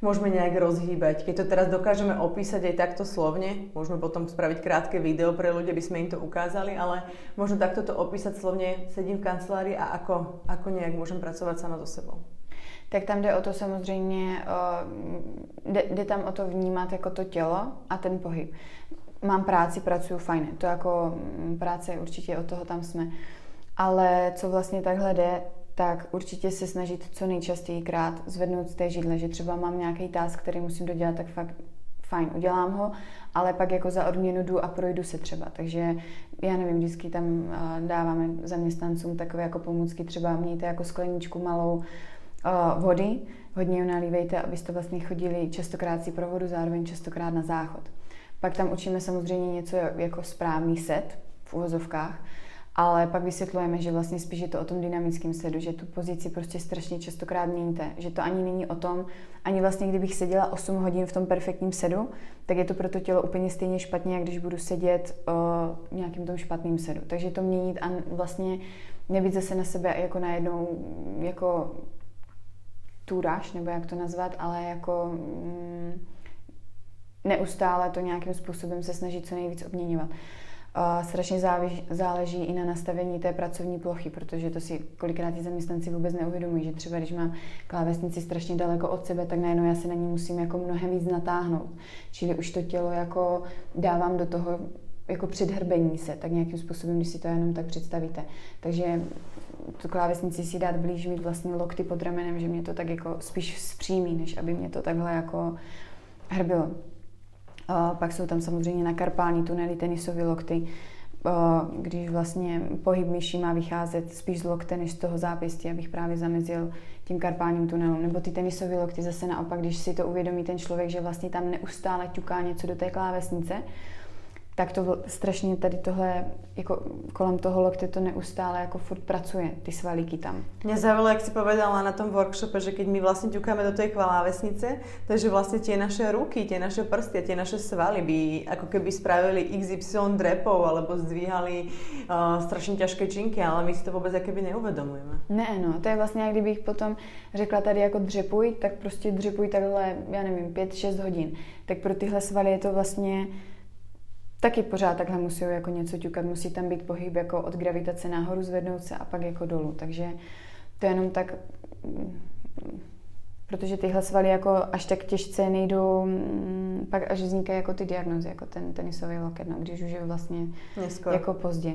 môžeme nejak rozhýbať. Keď to teraz dokážeme opísať aj takto slovne, môžeme potom spraviť krátke video pre ľudia, aby sme im to ukázali, ale možno takto to opísať slovne, sedím v kancelárii a ako, ako nejak môžem pracovat sama so sebou. Tak tam jde o to samozřejmě, jde, jde tam o to vnímat jako to tělo a ten pohyb. Mám práci, pracuju fajn, to jako mm, práce určitě od toho tam jsme. Ale co vlastně takhle jde, tak určitě se snažit co nejčastěji krát zvednout z té židle, že třeba mám nějaký task, který musím dodělat, tak fakt fajn, udělám ho, ale pak jako za odměnu jdu a projdu se třeba. Takže já nevím, vždycky tam dáváme zaměstnancům takové jako pomůcky, třeba mějte jako skleničku malou vody, hodně ji nalívejte, abyste vlastně chodili častokrát si pro vodu, zároveň častokrát na záchod. Pak tam učíme samozřejmě něco jako správný set v uvozovkách, ale pak vysvětlujeme, že vlastně spíš je to o tom dynamickém sedu, že tu pozici prostě strašně častokrát měníte, že to ani není o tom, ani vlastně kdybych seděla 8 hodin v tom perfektním sedu, tak je to pro to tělo úplně stejně špatně, jak když budu sedět o nějakým tom špatným sedu. Takže to měnit a vlastně nebýt zase na sebe jako najednou jako tůraž, nebo jak to nazvat, ale jako mm, neustále to nějakým způsobem se snažit co nejvíc obměňovat. Uh, strašně záleží, záleží i na nastavení té pracovní plochy, protože to si kolikrát ti zaměstnanci vůbec neuvědomují, že třeba když mám klávesnici strašně daleko od sebe, tak najednou já se na ní musím jako mnohem víc natáhnout. Čili už to tělo jako dávám do toho jako předhrbení se, tak nějakým způsobem, když si to jenom tak představíte. Takže tu klávesnici si dát blíž, mít vlastně lokty pod ramenem, že mě to tak jako spíš zpřímí, než aby mě to takhle jako hrbilo. A pak jsou tam samozřejmě nakarpální tunely, tenisové lokty, když vlastně pohyb myší má vycházet spíš z lokte než z toho zápěstí, abych právě zamezil tím karpálním tunelům. Nebo ty tenisové lokty zase naopak, když si to uvědomí ten člověk, že vlastně tam neustále ťuká něco do té klávesnice, tak to strašně tady tohle, jako kolem toho lokte to neustále jako furt pracuje, ty svalíky tam. Mě zaujalo, jak si povedala na tom workshope, že keď my vlastně ťukáme do tej klávesnice, takže vlastně tie naše ruky, tie naše prsty, tie naše svaly by ako keby spravili XY drepov alebo zdvíhali uh, strašně ťažké činky, ale my si to vůbec jakoby neuvědomujeme. Ne, no, to je vlastně, jak kdybych potom řekla tady jako dřepuj, tak prostě dřepuj takhle, já nevím, 5-6 hodin. Tak pro tyhle svaly je to vlastně taky pořád takhle musí jako něco ťukat, musí tam být pohyb jako od gravitace nahoru, zvednout se a pak jako dolů. Takže to je jenom tak, protože tyhle svaly jako až tak těžce nejdou, mm, pak až vznikají jako ty diagnozy, jako ten tenisový loket, no, když už je vlastně Neskoro. jako pozdě.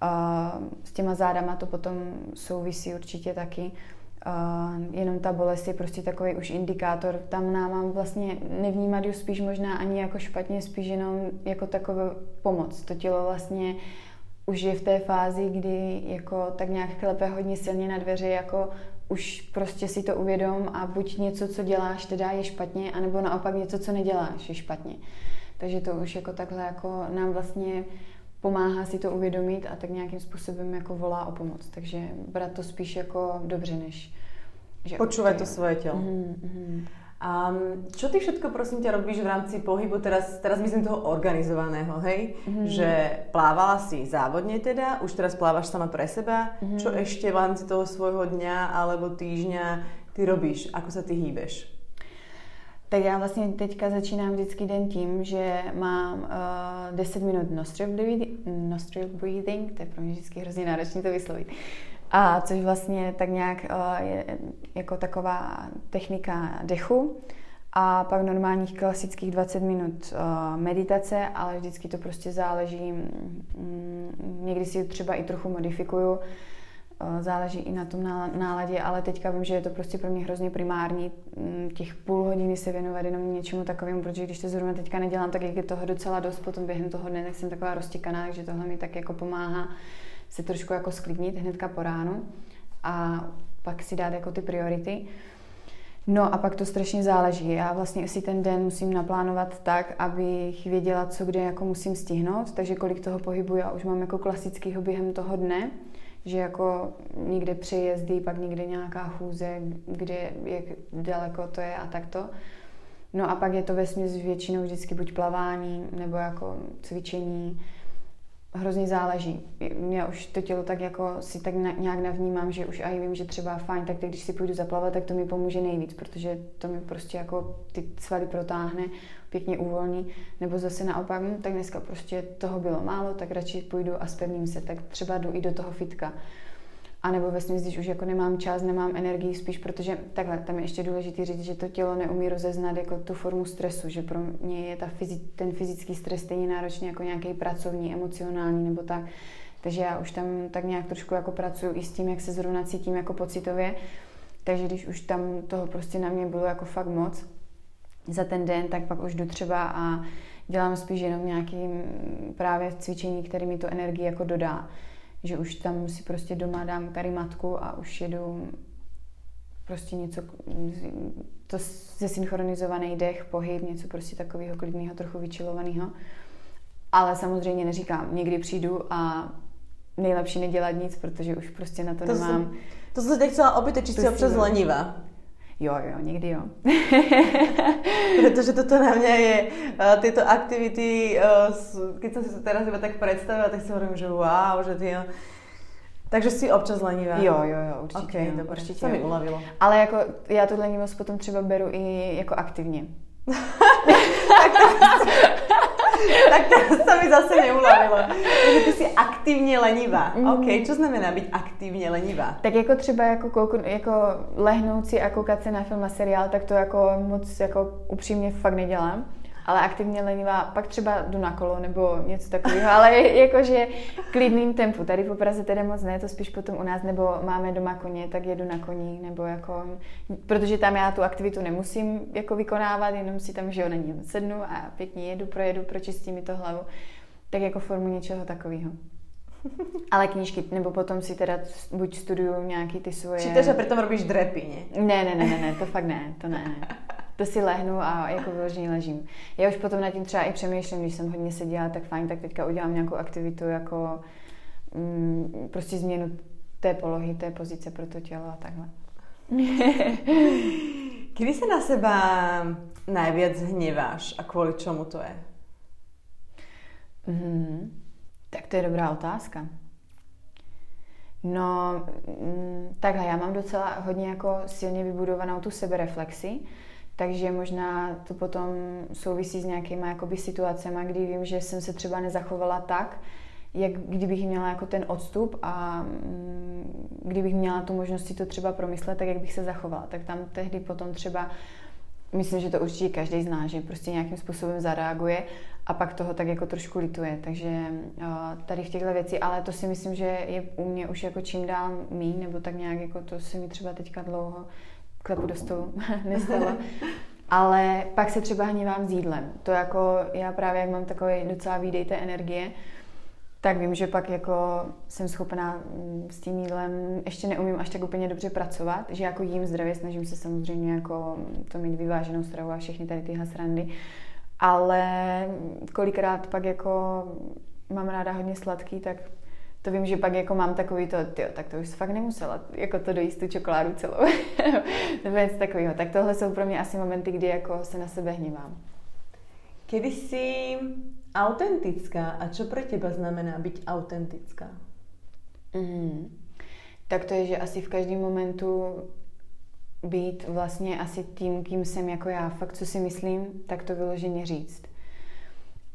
A s těma zádama to potom souvisí určitě taky. Uh, jenom ta bolest je prostě takový už indikátor. Tam nám mám vlastně nevnímat ju spíš možná ani jako špatně, spíš jenom jako takovou pomoc. To tělo vlastně už je v té fázi, kdy jako tak nějak klepe hodně silně na dveře, jako už prostě si to uvědom a buď něco, co děláš, teda je špatně, anebo naopak něco, co neděláš, je špatně. Takže to už jako takhle jako nám vlastně pomáhá si to uvědomit a tak nějakým způsobem jako volá o pomoc. Takže brát to spíš jako dobře, než... Že Počúvať to svoje tělo. Mm-hmm. A čo ty všetko, prosím ťa, robíš v rámci pohybu, teraz, teraz myslím toho organizovaného, hej? Mm-hmm. Že plávala si závodne teda, už teraz plávaš sama pre seba. Mm-hmm. Čo ešte v rámci toho svojho dňa alebo týždňa ty robíš, ako sa ty hýbeš? Tak já vlastně teďka začínám vždycky den tím, že mám uh, 10 minut nostril breathing, nostril breathing, to je pro mě vždycky hrozně náročné to vyslovit. A což vlastně tak nějak uh, je jako taková technika dechu. A pak normálních klasických 20 minut uh, meditace, ale vždycky to prostě záleží. Mm, někdy si třeba i trochu modifikuju Eh, záleží i na tom náladě, ale teďka vím, že je to prostě pro mě hrozně primární mm, těch půl hodiny se věnovat jenom něčemu takovému, protože když to zrovna teďka nedělám, tak jak je toho docela dost potom během toho dne, tak jsem taková roztěkaná, takže tohle mi tak jako pomáhá se trošku jako sklidnit hnedka po ránu a pak si dát jako ty priority. No a pak to strašně záleží. Já vlastně si ten den musím naplánovat tak, abych věděla, co kde jako musím stihnout, takže kolik toho pohybu já už mám jako klasického během toho dne že jako někde přejezdy, pak někde nějaká chůze, kde, jak daleko to je a takto. No a pak je to ve směs většinou vždycky buď plavání, nebo jako cvičení, hrozně záleží. Já už to tělo tak jako si tak nějak navnímám, že už i vím, že třeba fajn, tak teď, když si půjdu zaplavat, tak to mi pomůže nejvíc, protože to mi prostě jako ty svaly protáhne, pěkně uvolní, nebo zase naopak, hm, tak dneska prostě toho bylo málo, tak radši půjdu a spevním se, tak třeba jdu i do toho fitka. A nebo ve smyslu, když už jako nemám čas, nemám energii, spíš protože takhle, tam je ještě důležité říct, že to tělo neumí rozeznat jako tu formu stresu, že pro mě je ta fyzi- ten fyzický stres stejně náročný jako nějaký pracovní, emocionální nebo tak. Takže já už tam tak nějak trošku jako pracuji i s tím, jak se zrovna cítím jako pocitově. Takže když už tam toho prostě na mě bylo jako fakt moc za ten den, tak pak už jdu třeba a dělám spíš jenom nějaký právě cvičení, který mi tu energii jako dodá že už tam si prostě doma dám karimatku a už jedu prostě něco, to zesynchronizovaný dech, pohyb, něco prostě takového klidného, trochu vyčilovaného. Ale samozřejmě neříkám, někdy přijdu a nejlepší nedělat nic, protože už prostě na to, to nemám. Jsem, to jsem se chtěla opýtat, či jsi občas lenivá. Jo, jo, někdy jo. Protože toto na mě je, uh, tyto aktivity, uh, keď jsem si to teraz iba tak představila, tak si hovorím, že wow, že ty takže si občas lenivá. Jo, jo, jo, určitě. Okay, jo, dobré, určitě to mi ulevilo. Ale jako já tu lenivost potom třeba beru i jako aktivně. tak to se mi zase neulevilo. Takže ty jsi aktivně lenivá. Mm. OK, co znamená být aktivně lenivá? Tak jako třeba jako, kouku, jako lehnout si a koukat se na film a seriál, tak to jako moc jako upřímně fakt nedělám ale aktivně lenivá, pak třeba jdu na kolo nebo něco takového, ale jakože klidným tempu. Tady po Praze tedy moc ne, to spíš potom u nás, nebo máme doma koně, tak jedu na koní, nebo jako, protože tam já tu aktivitu nemusím jako vykonávat, jenom si tam, že jo, na ní sednu a pěkně jedu, projedu, pročistí mi to hlavu, tak jako formu něčeho takového. Ale knížky, nebo potom si teda buď studuju nějaký ty svoje... Čítáš a přitom robíš drepy, ne? Ne, ne, ne, ne, ne, to fakt ne, to ne, ne to si lehnu a jako vyloženě ležím. Já už potom nad tím třeba i přemýšlím, když jsem hodně seděla, tak fajn, tak teďka udělám nějakou aktivitu jako mm, prostě změnu té polohy, té pozice pro to tělo a takhle. Kdy se na seba najviac hněváš a kvůli čemu to je? Mm-hmm. Tak to je dobrá otázka. No, mm, takhle, já mám docela hodně jako silně vybudovanou tu sebereflexi, takže možná to potom souvisí s nějakýma jakoby situacemi, kdy vím, že jsem se třeba nezachovala tak, jak kdybych měla jako ten odstup a mm, kdybych měla tu možnost si to třeba promyslet, tak jak bych se zachovala. Tak tam tehdy potom třeba myslím, že to určitě každý zná, že prostě nějakým způsobem zareaguje a pak toho tak jako trošku lituje. Takže tady v těchto věcí, ale to si myslím, že je u mě už jako čím dál mý, nebo tak nějak jako to se mi třeba teďka dlouho klepu do stolu nestalo. Ale pak se třeba hněvám s jídlem. To jako já právě, jak mám takový docela výdej energie, tak vím, že pak jako jsem schopná mm, s tím jídlem, ještě neumím až tak úplně dobře pracovat, že jako jím zdravě, snažím se samozřejmě jako to mít vyváženou stravu a všechny tady tyhle srandy, ale kolikrát pak jako mám ráda hodně sladký, tak to vím, že pak jako mám takový to, tyjo, tak to už fakt nemusela, jako to dojíst tu čokoládu celou. Nebo něco takového. Tak tohle jsou pro mě asi momenty, kdy jako se na sebe hněvám. Kedy jsi autentická a co pro teba znamená být být vlastně asi tím, kým jsem jako já. Fakt, co si myslím, tak to vyloženě říct.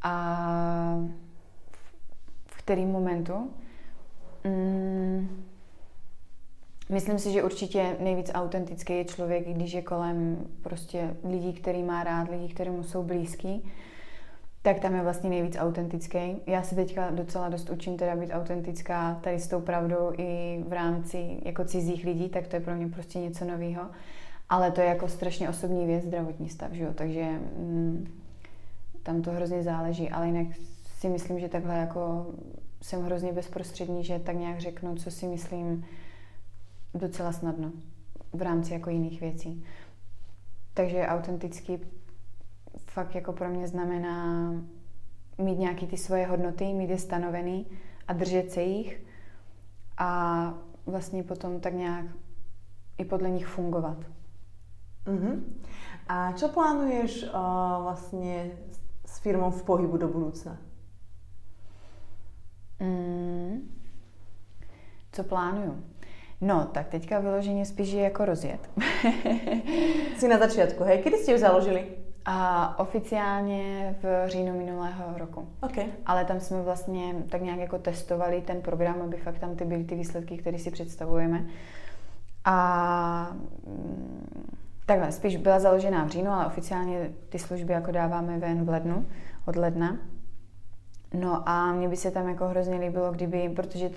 A v kterým momentu? Mm, myslím si, že určitě nejvíc autentický je člověk, když je kolem prostě lidí, který má rád, lidí, který mu jsou blízký tak tam je vlastně nejvíc autentický. Já se teďka docela dost učím teda být autentická tady s tou pravdou i v rámci jako cizích lidí, tak to je pro mě prostě něco nového. Ale to je jako strašně osobní věc, zdravotní stav, že jo? takže mm, tam to hrozně záleží, ale jinak si myslím, že takhle jako jsem hrozně bezprostřední, že tak nějak řeknu, co si myslím docela snadno v rámci jako jiných věcí. Takže autentický fakt jako pro mě znamená mít nějaký ty svoje hodnoty, mít je stanovený a držet se jich a vlastně potom tak nějak i podle nich fungovat. Uh-huh. A čo plánuješ uh, vlastně s firmou v pohybu do budoucna? Mm, co plánuju? No, tak teďka vyloženě spíš je jako rozjet. Jsi na začátku, hej? Kdy jste ji založili? A oficiálně v říjnu minulého roku. Okay. Ale tam jsme vlastně tak nějak jako testovali ten program, aby fakt tam ty byly ty výsledky, které si představujeme. A mm, takhle, spíš byla založená v říjnu, ale oficiálně ty služby jako dáváme ven v lednu, od ledna. No a mně by se tam jako hrozně líbilo, kdyby, protože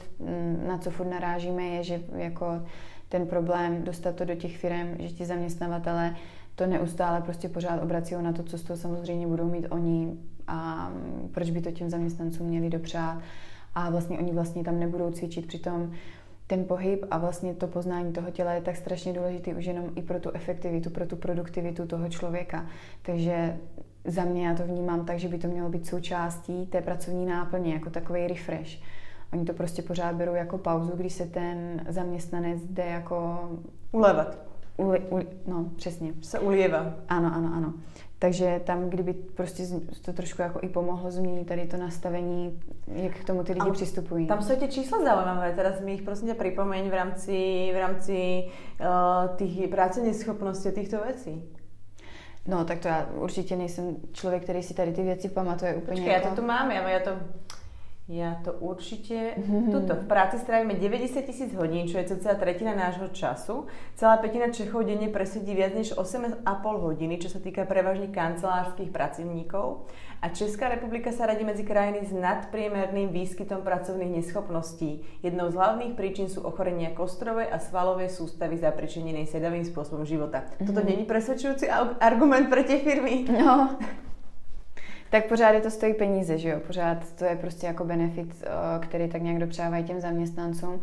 na co furt narážíme je, že jako ten problém dostat to do těch firm, že ti zaměstnavatele to neustále prostě pořád obrací na to, co z toho samozřejmě budou mít oni a proč by to těm zaměstnancům měli dopřát a vlastně oni vlastně tam nebudou cvičit, přitom ten pohyb a vlastně to poznání toho těla je tak strašně důležitý už jenom i pro tu efektivitu, pro tu produktivitu toho člověka. Takže za mě já to vnímám tak, že by to mělo být součástí té pracovní náplně, jako takový refresh. Oni to prostě pořád berou jako pauzu, když se ten zaměstnanec jde jako... Ulevat. Uli, uli, no, přesně. Se ulieva. Ano, ano, ano. Takže tam, kdyby prostě to trošku jako i pomohlo změnit tady to nastavení, jak k tomu ty lidi Ale přistupují. Tam jsou ty čísla zaujímavé, teraz mi ich prosím tě připomeň v rámci, v rámci uh, těch pracovních schopností těchto věcí. No, tak to já určitě nejsem člověk, který si tady ty věci pamatuje úplně. Počkej, jako... já to tu mám, já, já to ja to určite... Mm-hmm. Tuto, v práci strávime 90 tisíc hodín, čo je cca tretina nášho času. Celá petina Čechov denne presedí viac než 8,5 hodiny, čo sa týka prevažne kancelárskych pracovníkov. A Česká republika sa radí medzi krajiny s nadpriemerným výskytom pracovných neschopností. Jednou z hlavných príčin sú ochorenia kostrovej a svalovej sústavy zapričenenej sedavým spôsobom života. Mm-hmm. Toto není presvedčujúci argument pre tie firmy? No, tak pořád je to stojí peníze, že jo? Pořád to je prostě jako benefit, eh, který tak nějak dopřávají těm zaměstnancům.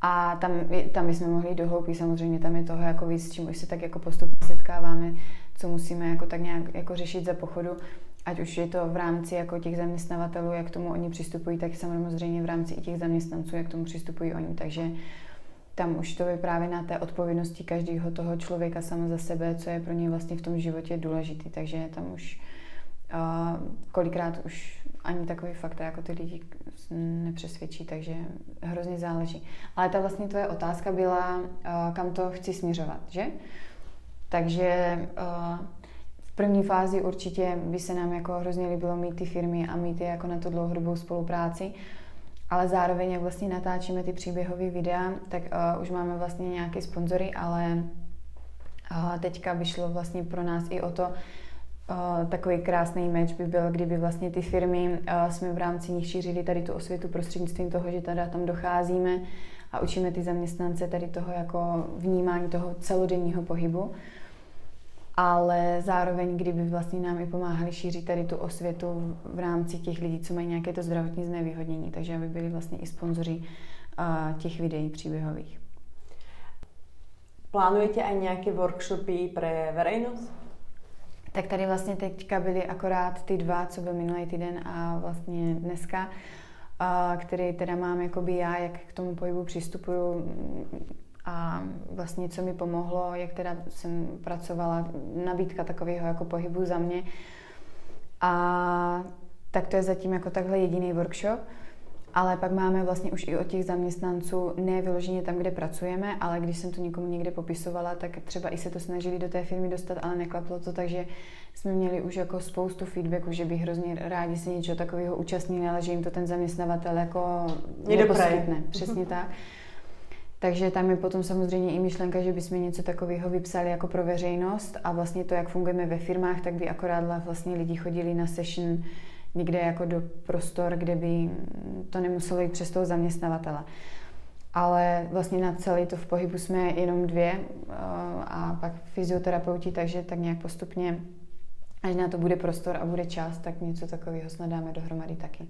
A tam, tam bychom mohli dohloupit, samozřejmě tam je toho jako víc, s čím už se tak jako postupně setkáváme, co musíme jako tak nějak jako řešit za pochodu, ať už je to v rámci jako těch zaměstnavatelů, jak k tomu oni přistupují, tak samozřejmě v rámci i těch zaměstnanců, jak k tomu přistupují oni. Takže tam už to vypráví na té odpovědnosti každého toho člověka sama za sebe, co je pro ně vlastně v tom životě důležitý. Takže tam už kolikrát už ani takový fakt jako ty lidi nepřesvědčí, takže hrozně záleží. Ale ta vlastně tvoje otázka byla, kam to chci směřovat, že? Takže v první fázi určitě by se nám jako hrozně líbilo mít ty firmy a mít je jako na to dlouhodobou spolupráci, ale zároveň, jak vlastně natáčíme ty příběhové videa, tak už máme vlastně nějaké sponzory, ale teďka by šlo vlastně pro nás i o to, takový krásný meč by byl, kdyby vlastně ty firmy uh, jsme v rámci nich šířili tady tu osvětu prostřednictvím toho, že tady tam docházíme a učíme ty zaměstnance tady toho jako vnímání toho celodenního pohybu. Ale zároveň, kdyby vlastně nám i pomáhali šířit tady tu osvětu v rámci těch lidí, co mají nějaké to zdravotní znevýhodnění, takže aby byli vlastně i sponzoři uh, těch videí příběhových. Plánujete aj nějaké workshopy pro veřejnost? Tak tady vlastně teďka byly akorát ty dva, co byl minulý týden a vlastně dneska, který teda mám jakoby já, jak k tomu pohybu přistupuju a vlastně co mi pomohlo, jak teda jsem pracovala, nabídka takového jako pohybu za mě. A tak to je zatím jako takhle jediný workshop. Ale pak máme vlastně už i od těch zaměstnanců, ne vyloženě tam, kde pracujeme, ale když jsem to někomu někde popisovala, tak třeba i se to snažili do té firmy dostat, ale neklaplo to, takže jsme měli už jako spoustu feedbacku, že by hrozně rádi se něčeho takového účastnili, ale že jim to ten zaměstnavatel jako neposkytne. Přesně tak. Takže tam je potom samozřejmě i myšlenka, že bychom něco takového vypsali jako pro veřejnost a vlastně to, jak fungujeme ve firmách, tak by akorát vlastně lidi chodili na session někde jako do prostor, kde by to nemuselo jít přes toho zaměstnavatele. Ale vlastně na celý to v pohybu jsme jenom dvě eh, a pak fyzioterapeuti, takže tak nějak postupně, až na to bude prostor a bude čas, tak něco takového snad dáme dohromady taky.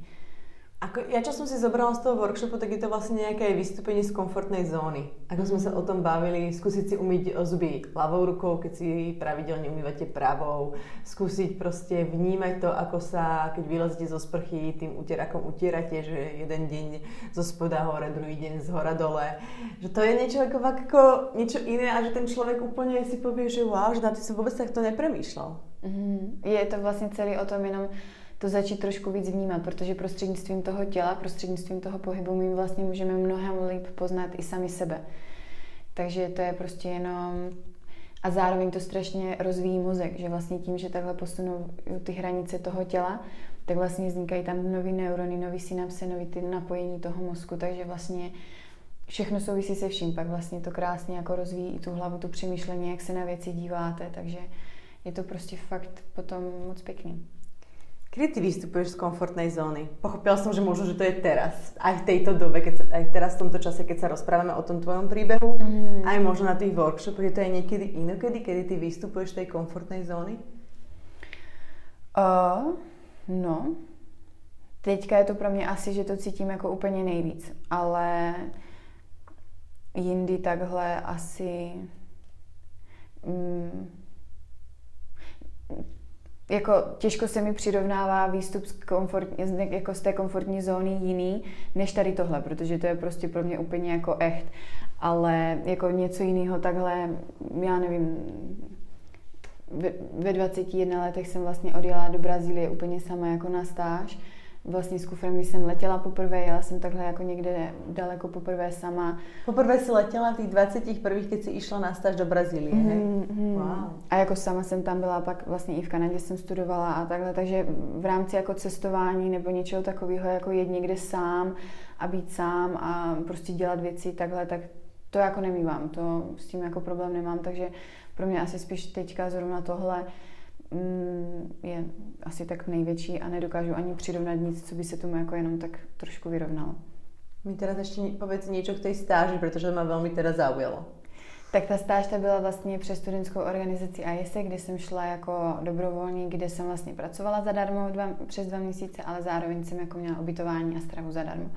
Ako, ja čo som si zobrala z toho workshopu, tak je to vlastne nejaké vystúpenie z komfortnej zóny. Ako sme sa o tom bavili, skúsiť si umyť zuby ľavou rukou, keď si pravidelne umývate pravou, skúsiť proste vnímať to, ako sa, keď vylezete zo sprchy, tým utierakom utierate, že jeden deň zo spoda hore, druhý deň z hora dole. Že to je niečo ako, ako niečo iné a že ten človek úplne si povie, že wow, že na tým som vôbec takto nepremýšľal. Mm-hmm. Je to vlastně celý o tom jenom to začít trošku víc vnímat, protože prostřednictvím toho těla, prostřednictvím toho pohybu my vlastně můžeme mnohem líp poznat i sami sebe. Takže to je prostě jenom a zároveň to strašně rozvíjí mozek, že vlastně tím, že takhle posunou ty hranice toho těla, tak vlastně vznikají tam nový neurony, nový synapse, nový ty napojení toho mozku, takže vlastně všechno souvisí se vším, pak vlastně to krásně jako rozvíjí i tu hlavu, tu přemýšlení, jak se na věci díváte, takže je to prostě fakt potom moc pěkný. Kedy ty vystupuješ z komfortnej zóny? Pochopila som, že možno, že to je teraz, aj v tejto dobe, keď sa, aj teraz v tomto čase, keď sa rozprávame o tom tvojom príbehu, mm. aj možno na tých workshopoch, je to aj niekedy inokedy, kedy ty vystupuješ z tej komfortnej zóny? Uh, no, teďka je to pro mě asi, že to cítím jako úplně nejvíc, ale jindy takhle asi... Mm, jako těžko se mi přirovnává výstup z, komfortní, jako z té komfortní zóny jiný, než tady tohle, protože to je prostě pro mě úplně jako echt. Ale jako něco jiného takhle, já nevím, ve 21 letech jsem vlastně odjela do Brazílie úplně sama jako na stáž vlastně s kufrem, když jsem letěla poprvé, jela jsem takhle jako někde daleko poprvé sama. Poprvé si letěla v těch 21, keď si išla na stáž do Brazílie, mm, mm, wow. A jako sama jsem tam byla, pak vlastně i v Kanadě jsem studovala a takhle, takže v rámci jako cestování nebo něčeho takového, jako jet někde sám a být sám a prostě dělat věci takhle, tak to jako nemývám, to s tím jako problém nemám, takže pro mě asi spíš teďka zrovna tohle je asi tak největší a nedokážu ani přirovnat nic, co by se tomu jako jenom tak trošku vyrovnalo. Mi teraz ještě povedz něco k té stáži, protože to mě velmi teda zaujalo. Tak ta stáž ta byla vlastně přes studentskou organizaci AISE, kde jsem šla jako dobrovolník, kde jsem vlastně pracovala zadarmo dva, přes dva měsíce, ale zároveň jsem jako měla ubytování a stravu zadarmo.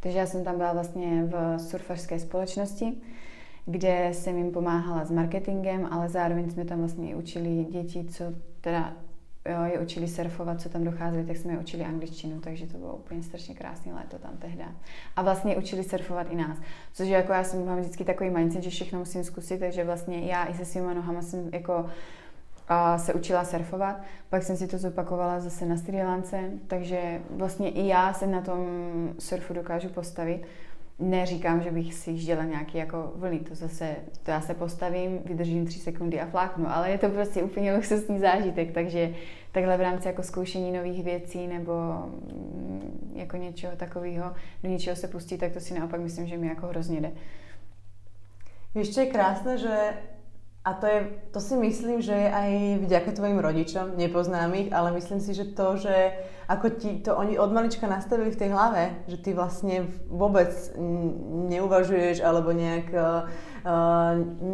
Takže já jsem tam byla vlastně v surfařské společnosti, kde jsem jim pomáhala s marketingem, ale zároveň jsme tam vlastně i učili děti, co teda jo, je učili surfovat, co tam docházeli, tak jsme je učili angličtinu, takže to bylo úplně strašně krásný léto tam tehda. A vlastně učili surfovat i nás, což jako já jsem mám vždycky takový mindset, že všechno musím zkusit, takže vlastně já i se svýma nohama jsem jako a se učila surfovat, pak jsem si to zopakovala zase na Sri Lance, takže vlastně i já se na tom surfu dokážu postavit neříkám, že bych si žděla nějaký jako vlny, to zase, to já se postavím, vydržím tři sekundy a fláknu, ale je to prostě úplně luxusní zážitek, takže takhle v rámci jako zkoušení nových věcí nebo mm, jako něčeho takového, do něčeho se pustí, tak to si naopak myslím, že mi jako hrozně jde. Ještě je krásné, že a to, je, to si myslím, že je aj vďaka tvojim rodičom, nepoznám ich, ale myslím si, že to, že ako ti to oni od malička nastavili v tej hlave, že ty vlastne vôbec neuvažuješ alebo nejak uh,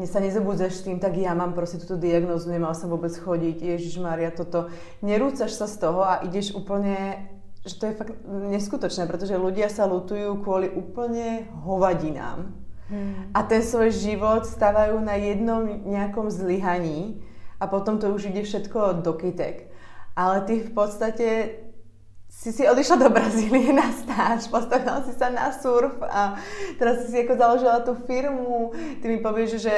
sa nezabudzaš s tým, tak ja mám proste túto diagnózu, nemal som vôbec chodiť, Ježiš Maria, toto. Nerúcaš sa z toho a ideš úplne že to je fakt neskutočné, pretože ľudia sa lutujú kvôli úplne hovadinám Hmm. A ten svoj život stavajú na jednom nejakom zlyhaní a potom to už ide všetko do kytek. Ale ty v podstate si si odišla do Brazílie na stáž, postavila si sa na surf a teraz si si ako založila tú firmu. Ty mi povieš, že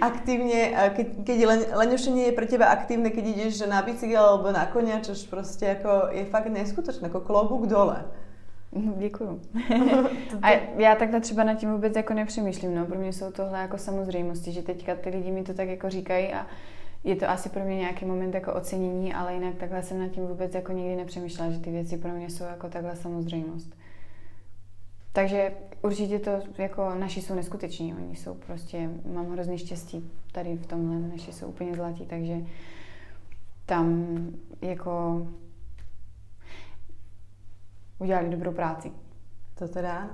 aktívne, keď, keď len, leňošenie je pre teba aktívne, keď ideš na bicykel alebo na konia, čož proste ako je fakt neskutočné, ako klobúk dole. Děkuju. a já takhle třeba nad tím vůbec jako nepřemýšlím, no. Pro mě jsou tohle jako samozřejmosti, že teďka ty lidi mi to tak jako říkají a je to asi pro mě nějaký moment jako ocenění, ale jinak takhle jsem nad tím vůbec jako nikdy nepřemýšlela, že ty věci pro mě jsou jako takhle samozřejmost. Takže určitě to jako naši jsou neskuteční, oni jsou prostě, mám hrozný štěstí tady v tomhle, naši jsou úplně zlatí, takže tam jako udělali dobrou práci. To teda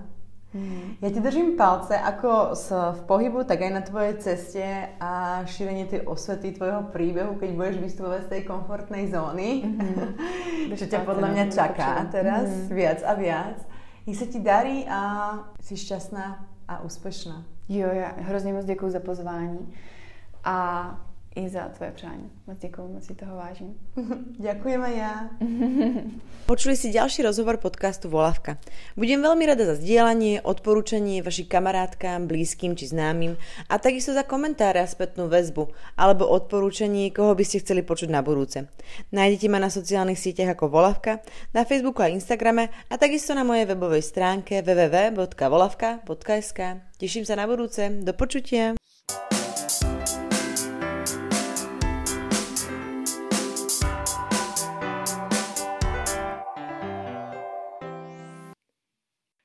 Mm. Ja ti držím palce ako v pohybu, tak aj na tvojej ceste a šírenie tej osvety tvojho príbehu, keď budeš vystupovať z tej komfortnej zóny, mm-hmm. čo ťa podľa mňa čaká teraz mm-hmm. viac a viac. Nech sa ti darí a si šťastná a úspešná. Jo, já hrozně moc děkuji za pozvání a i za tvoje přání. Moc děkuji, moc si toho vážím. Ďakujem aj ja. Počuli si ďalší rozhovor podcastu Volavka. Budem veľmi rada za zdieľanie, odporúčanie vašim kamarátkám, blízkym či známym a takisto za komentáre a spätnú väzbu alebo odporúčanie, koho by ste chceli počuť na budúce. Nájdete ma na sociálnych sieťach ako Volavka, na Facebooku a Instagrame a takisto na mojej webovej stránke www.volavka.sk. Teším sa na budúce. Do počutia.